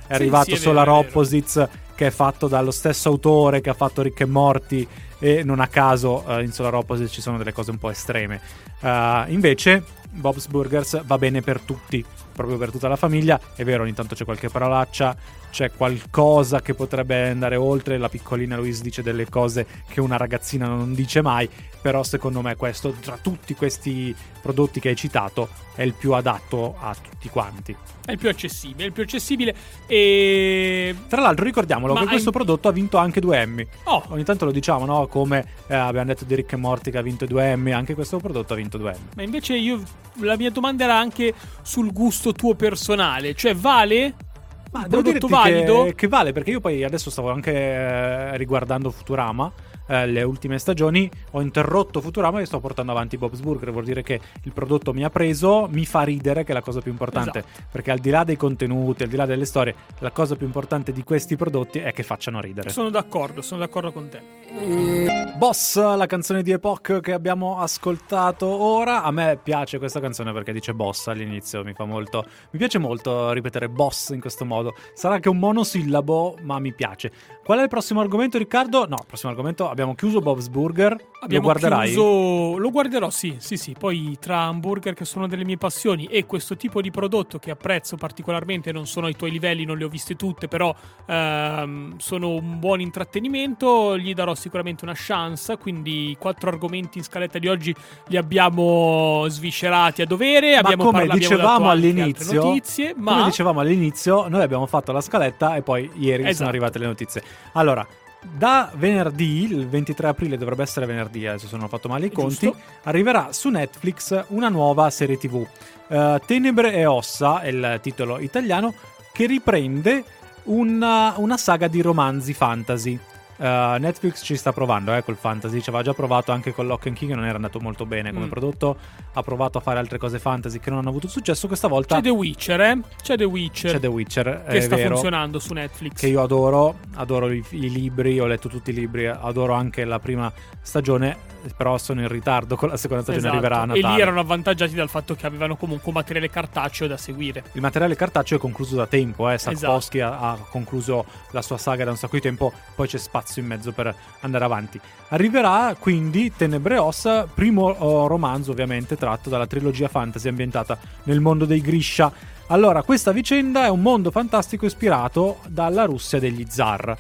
È arrivato sì, è vero, Solar. Opposites, che è fatto dallo stesso autore che ha fatto Rick e Morty. E non a caso eh, in Solar Opposites ci sono delle cose un po' estreme. Eh, invece, Bob's Burgers va bene per tutti, proprio per tutta la famiglia. È vero, ogni tanto c'è qualche parolaccia, c'è qualcosa che potrebbe andare oltre. La piccolina Louise dice delle cose che una ragazzina non dice mai. Però secondo me questo, tra tutti questi prodotti che hai citato, è il più adatto a tutti quanti. È il più accessibile, è il più accessibile e... Tra l'altro ricordiamolo Ma che questo hai- prodotto ha vinto anche due Emmy. Oh, Ogni tanto lo diciamo, no? Come eh, abbiamo detto di Rick e Morty che ha vinto due Emmy, anche questo prodotto ha vinto due Emmy. ma invece io... La mia domanda era anche sul gusto tuo personale. Cioè, vale? Ma Un prodotto valido? Che, che vale, perché io poi adesso stavo anche eh, riguardando Futurama. Eh, le ultime stagioni ho interrotto Futurama e sto portando avanti Bob's Burger. Vuol dire che il prodotto mi ha preso, mi fa ridere, che è la cosa più importante. Esatto. Perché al di là dei contenuti, al di là delle storie, la cosa più importante di questi prodotti è che facciano ridere. Sono d'accordo, sono d'accordo con te. Boss, la canzone di Epoch che abbiamo ascoltato ora. A me piace questa canzone perché dice boss all'inizio, mi fa molto. Mi piace molto ripetere boss in questo modo. Sarà che è un monosillabo, ma mi piace. Qual è il prossimo argomento, Riccardo? No, il prossimo argomento abbiamo chiuso Bob's Burger. Lo Abbiamo guarderai? chiuso- Lo guarderò, sì, sì, sì. Poi tra hamburger che sono delle mie passioni e questo tipo di prodotto che apprezzo particolarmente, non sono ai tuoi livelli, non le ho viste tutte, però ehm, sono un buon intrattenimento, gli darò sicuramente una chance. quindi i quattro argomenti in scaletta di oggi li abbiamo sviscerati a dovere. Ma abbiamo come parla- abbiamo dicevamo all'inizio, notizie, ma come dicevamo all'inizio, noi abbiamo fatto la scaletta e poi ieri sono Esatto. arrivate le notizie. Allora, da venerdì, il 23 aprile dovrebbe essere venerdì, adesso sono fatto male i conti, Giusto. arriverà su Netflix una nuova serie TV. Eh, Tenebre e ossa è il titolo italiano che riprende una, una saga di romanzi fantasy. Eh, Netflix ci sta provando eh, col fantasy, ci aveva già provato anche con Lock and Key che non era andato molto bene come Mm. prodotto, ha provato a fare altre cose fantasy che non hanno avuto successo, questa volta c'è The Witcher, eh? C'è The Witcher c'è The Witcher, che sta vero, funzionando su Netflix. che io adoro, adoro i, i libri, ho letto tutti i libri, adoro anche la prima stagione, però sono in ritardo con la seconda stagione, Esatto. arriverà a E Natale. lì erano avvantaggiati dal fatto che avevano comunque un materiale cartaceo da seguire. Il materiale cartaceo è concluso da tempo, eh. Sapkowski Esatto. ha, ha concluso la sua saga da un sacco di tempo, poi c'è spazio in mezzo per andare avanti. Arriverà quindi Tenebre e Ossa, primo oh, romanzo ovviamente tratto dalla trilogia fantasy ambientata nel mondo dei Grisha. Allora, questa vicenda è un mondo fantastico ispirato dalla Russia degli zar.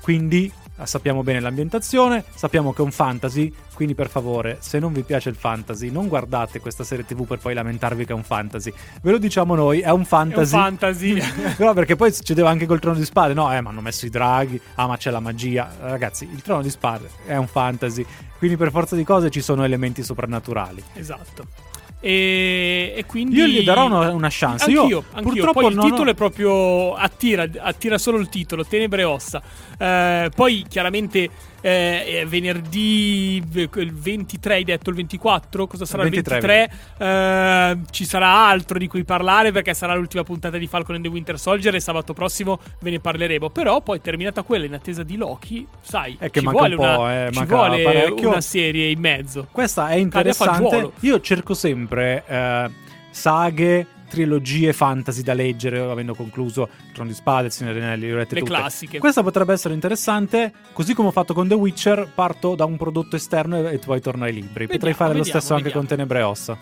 Quindi sappiamo bene l'ambientazione, sappiamo che è un fantasy, quindi per favore, se non vi piace il fantasy, non guardate questa serie TV per poi lamentarvi che è un fantasy. Ve lo diciamo noi, è un È un fantasy. fantasy. No, perché poi succedeva anche col trono di spade. No, eh, ma hanno messo i draghi. Ah, ma c'è la magia. Ragazzi, il trono di spade è un fantasy. Quindi, per forza di cose, ci sono elementi soprannaturali. esatto. E, e quindi Io gli darò una, una chance. Anch'io, Io, anch'io. purtroppo Poi il non ho- titolo è proprio attira, attira solo il titolo, Tenebre e ossa. Eh, poi chiaramente eh, venerdì eh, il 23 hai detto il 24, cosa sarà il 23? 23? Eh, ci sarà altro di cui parlare perché sarà l'ultima puntata di Falcon and the Winter Soldier e sabato prossimo ve ne parleremo. Però poi terminata quella in attesa di Loki, sai, È che ci vuole, un po', una, eh, ci vuole una serie in mezzo. Questa è interessante. Io cerco sempre eh, saghe, trilogie fantasy da leggere, avendo concluso Trono di Spade, Il Signore degli Anelli, le tutte. classiche. Questa potrebbe essere interessante, così come ho fatto con The Witcher, parto da un prodotto esterno e, poi torno ai libri. Potrei Vediamo, fare lo vediamo, stesso anche vediamo. con Tenebre e Ossa.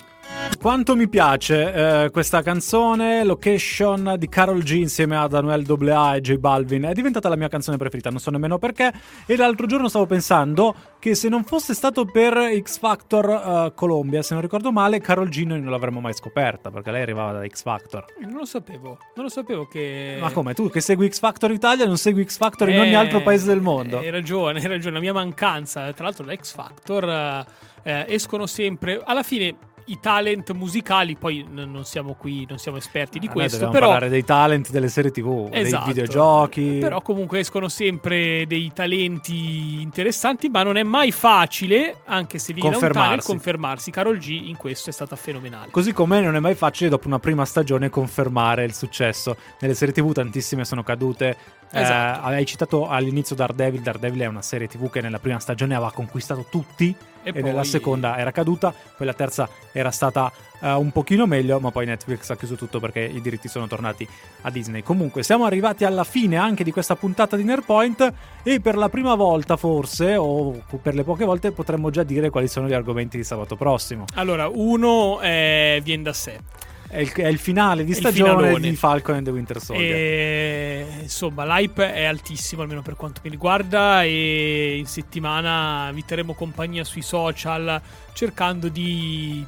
Quanto mi piace eh, questa canzone, Location di Carol G insieme ad Anuel AA e J Balvin, è diventata la mia canzone preferita, non so nemmeno perché. E l'altro giorno stavo pensando che se non fosse stato per X Factor eh, Colombia, se non ricordo male, Carol G noi non l'avremmo mai scoperta, perché lei arrivava da X Factor. Non lo sapevo, non lo sapevo che... Ma come, tu che segui X Factor Italia non segui X Factor in ogni Eh, altro paese del mondo? Hai ragione, hai ragione. La mia mancanza, tra l'altro, l'X Factor eh, eh, escono sempre. Alla fine i talent musicali, poi n- non siamo qui, non siamo esperti di Ah, questo, dobbiamo però. parlare dei talent delle serie TV, Esatto. dei videogiochi. Però comunque escono sempre dei talenti interessanti, ma non è mai facile, anche se viene da un talent, Confermarsi. confermarsi. Carol G in questo è stata fenomenale. Così come non è mai facile dopo una prima stagione confermare il successo. Nelle serie TV tantissime sono cadute. Eh, Esatto. hai citato all'inizio Daredevil. Daredevil è una serie TV che nella prima stagione aveva conquistato tutti e, poi- nella seconda era caduta. Poi la terza era stata eh, un pochino meglio, ma poi Netflix ha chiuso tutto perché i diritti sono tornati a Disney. Comunque siamo arrivati alla fine anche di questa puntata di Nerdpoint e per la prima volta forse, o per le poche volte, potremmo già dire quali sono gli argomenti di sabato prossimo. Allora, uno eh, viene da sé. È il, è il finale di stagione finalone. di Falcon and the Winter Soldier. E, insomma, l'hype è altissimo, almeno per quanto mi riguarda. E in settimana vi terremo compagnia sui social cercando di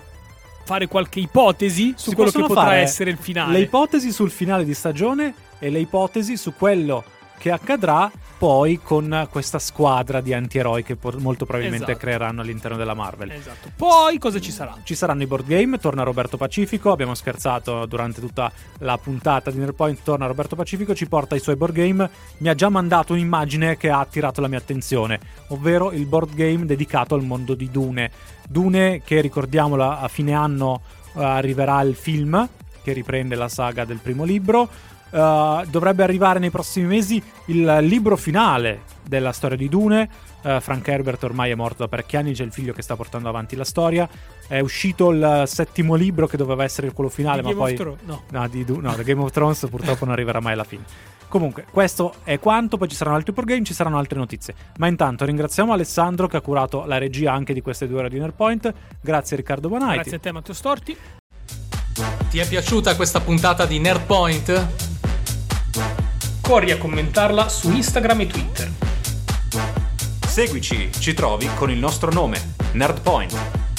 fare qualche ipotesi su Si quello che potrà essere il finale. Le ipotesi sul finale di stagione e le ipotesi su quello che accadrà poi con questa squadra di antieroi che molto probabilmente Esatto. creeranno all'interno della Marvel. Esatto. Poi cosa ci sarà? Ci saranno i board game, torna Roberto Pacifico, abbiamo scherzato durante tutta la puntata di Nerdpoint, torna Roberto Pacifico, ci porta i suoi board game, mi ha già mandato un'immagine che ha attirato la mia attenzione, ovvero il board game dedicato al mondo di Dune. Dune che ricordiamolo a fine anno eh, arriverà il film che riprende la saga del primo libro. Eh, dovrebbe arrivare nei prossimi mesi il libro finale della storia di Dune. Eh, Frank Herbert ormai è morto da parecchi anni, c'è il figlio che sta portando avanti la storia. È uscito il settimo libro che doveva essere quello finale, Di ma Game of poi. Thrones? No. No, di Du- no, The Game of Thrones purtroppo non arriverà mai alla fine. Comunque, questo è quanto. Poi ci saranno altri board game, ci saranno altre notizie. Ma intanto ringraziamo Alessandro che ha curato la regia anche di queste due ore di Nerdpoint. Grazie Riccardo Bonaiti. Grazie a te, Matteo Storti. Ti è piaciuta questa puntata di Nerdpoint? Corri a commentarla su Instagram e Twitter. Seguici, ci trovi con il nostro nome, Nerdpoint.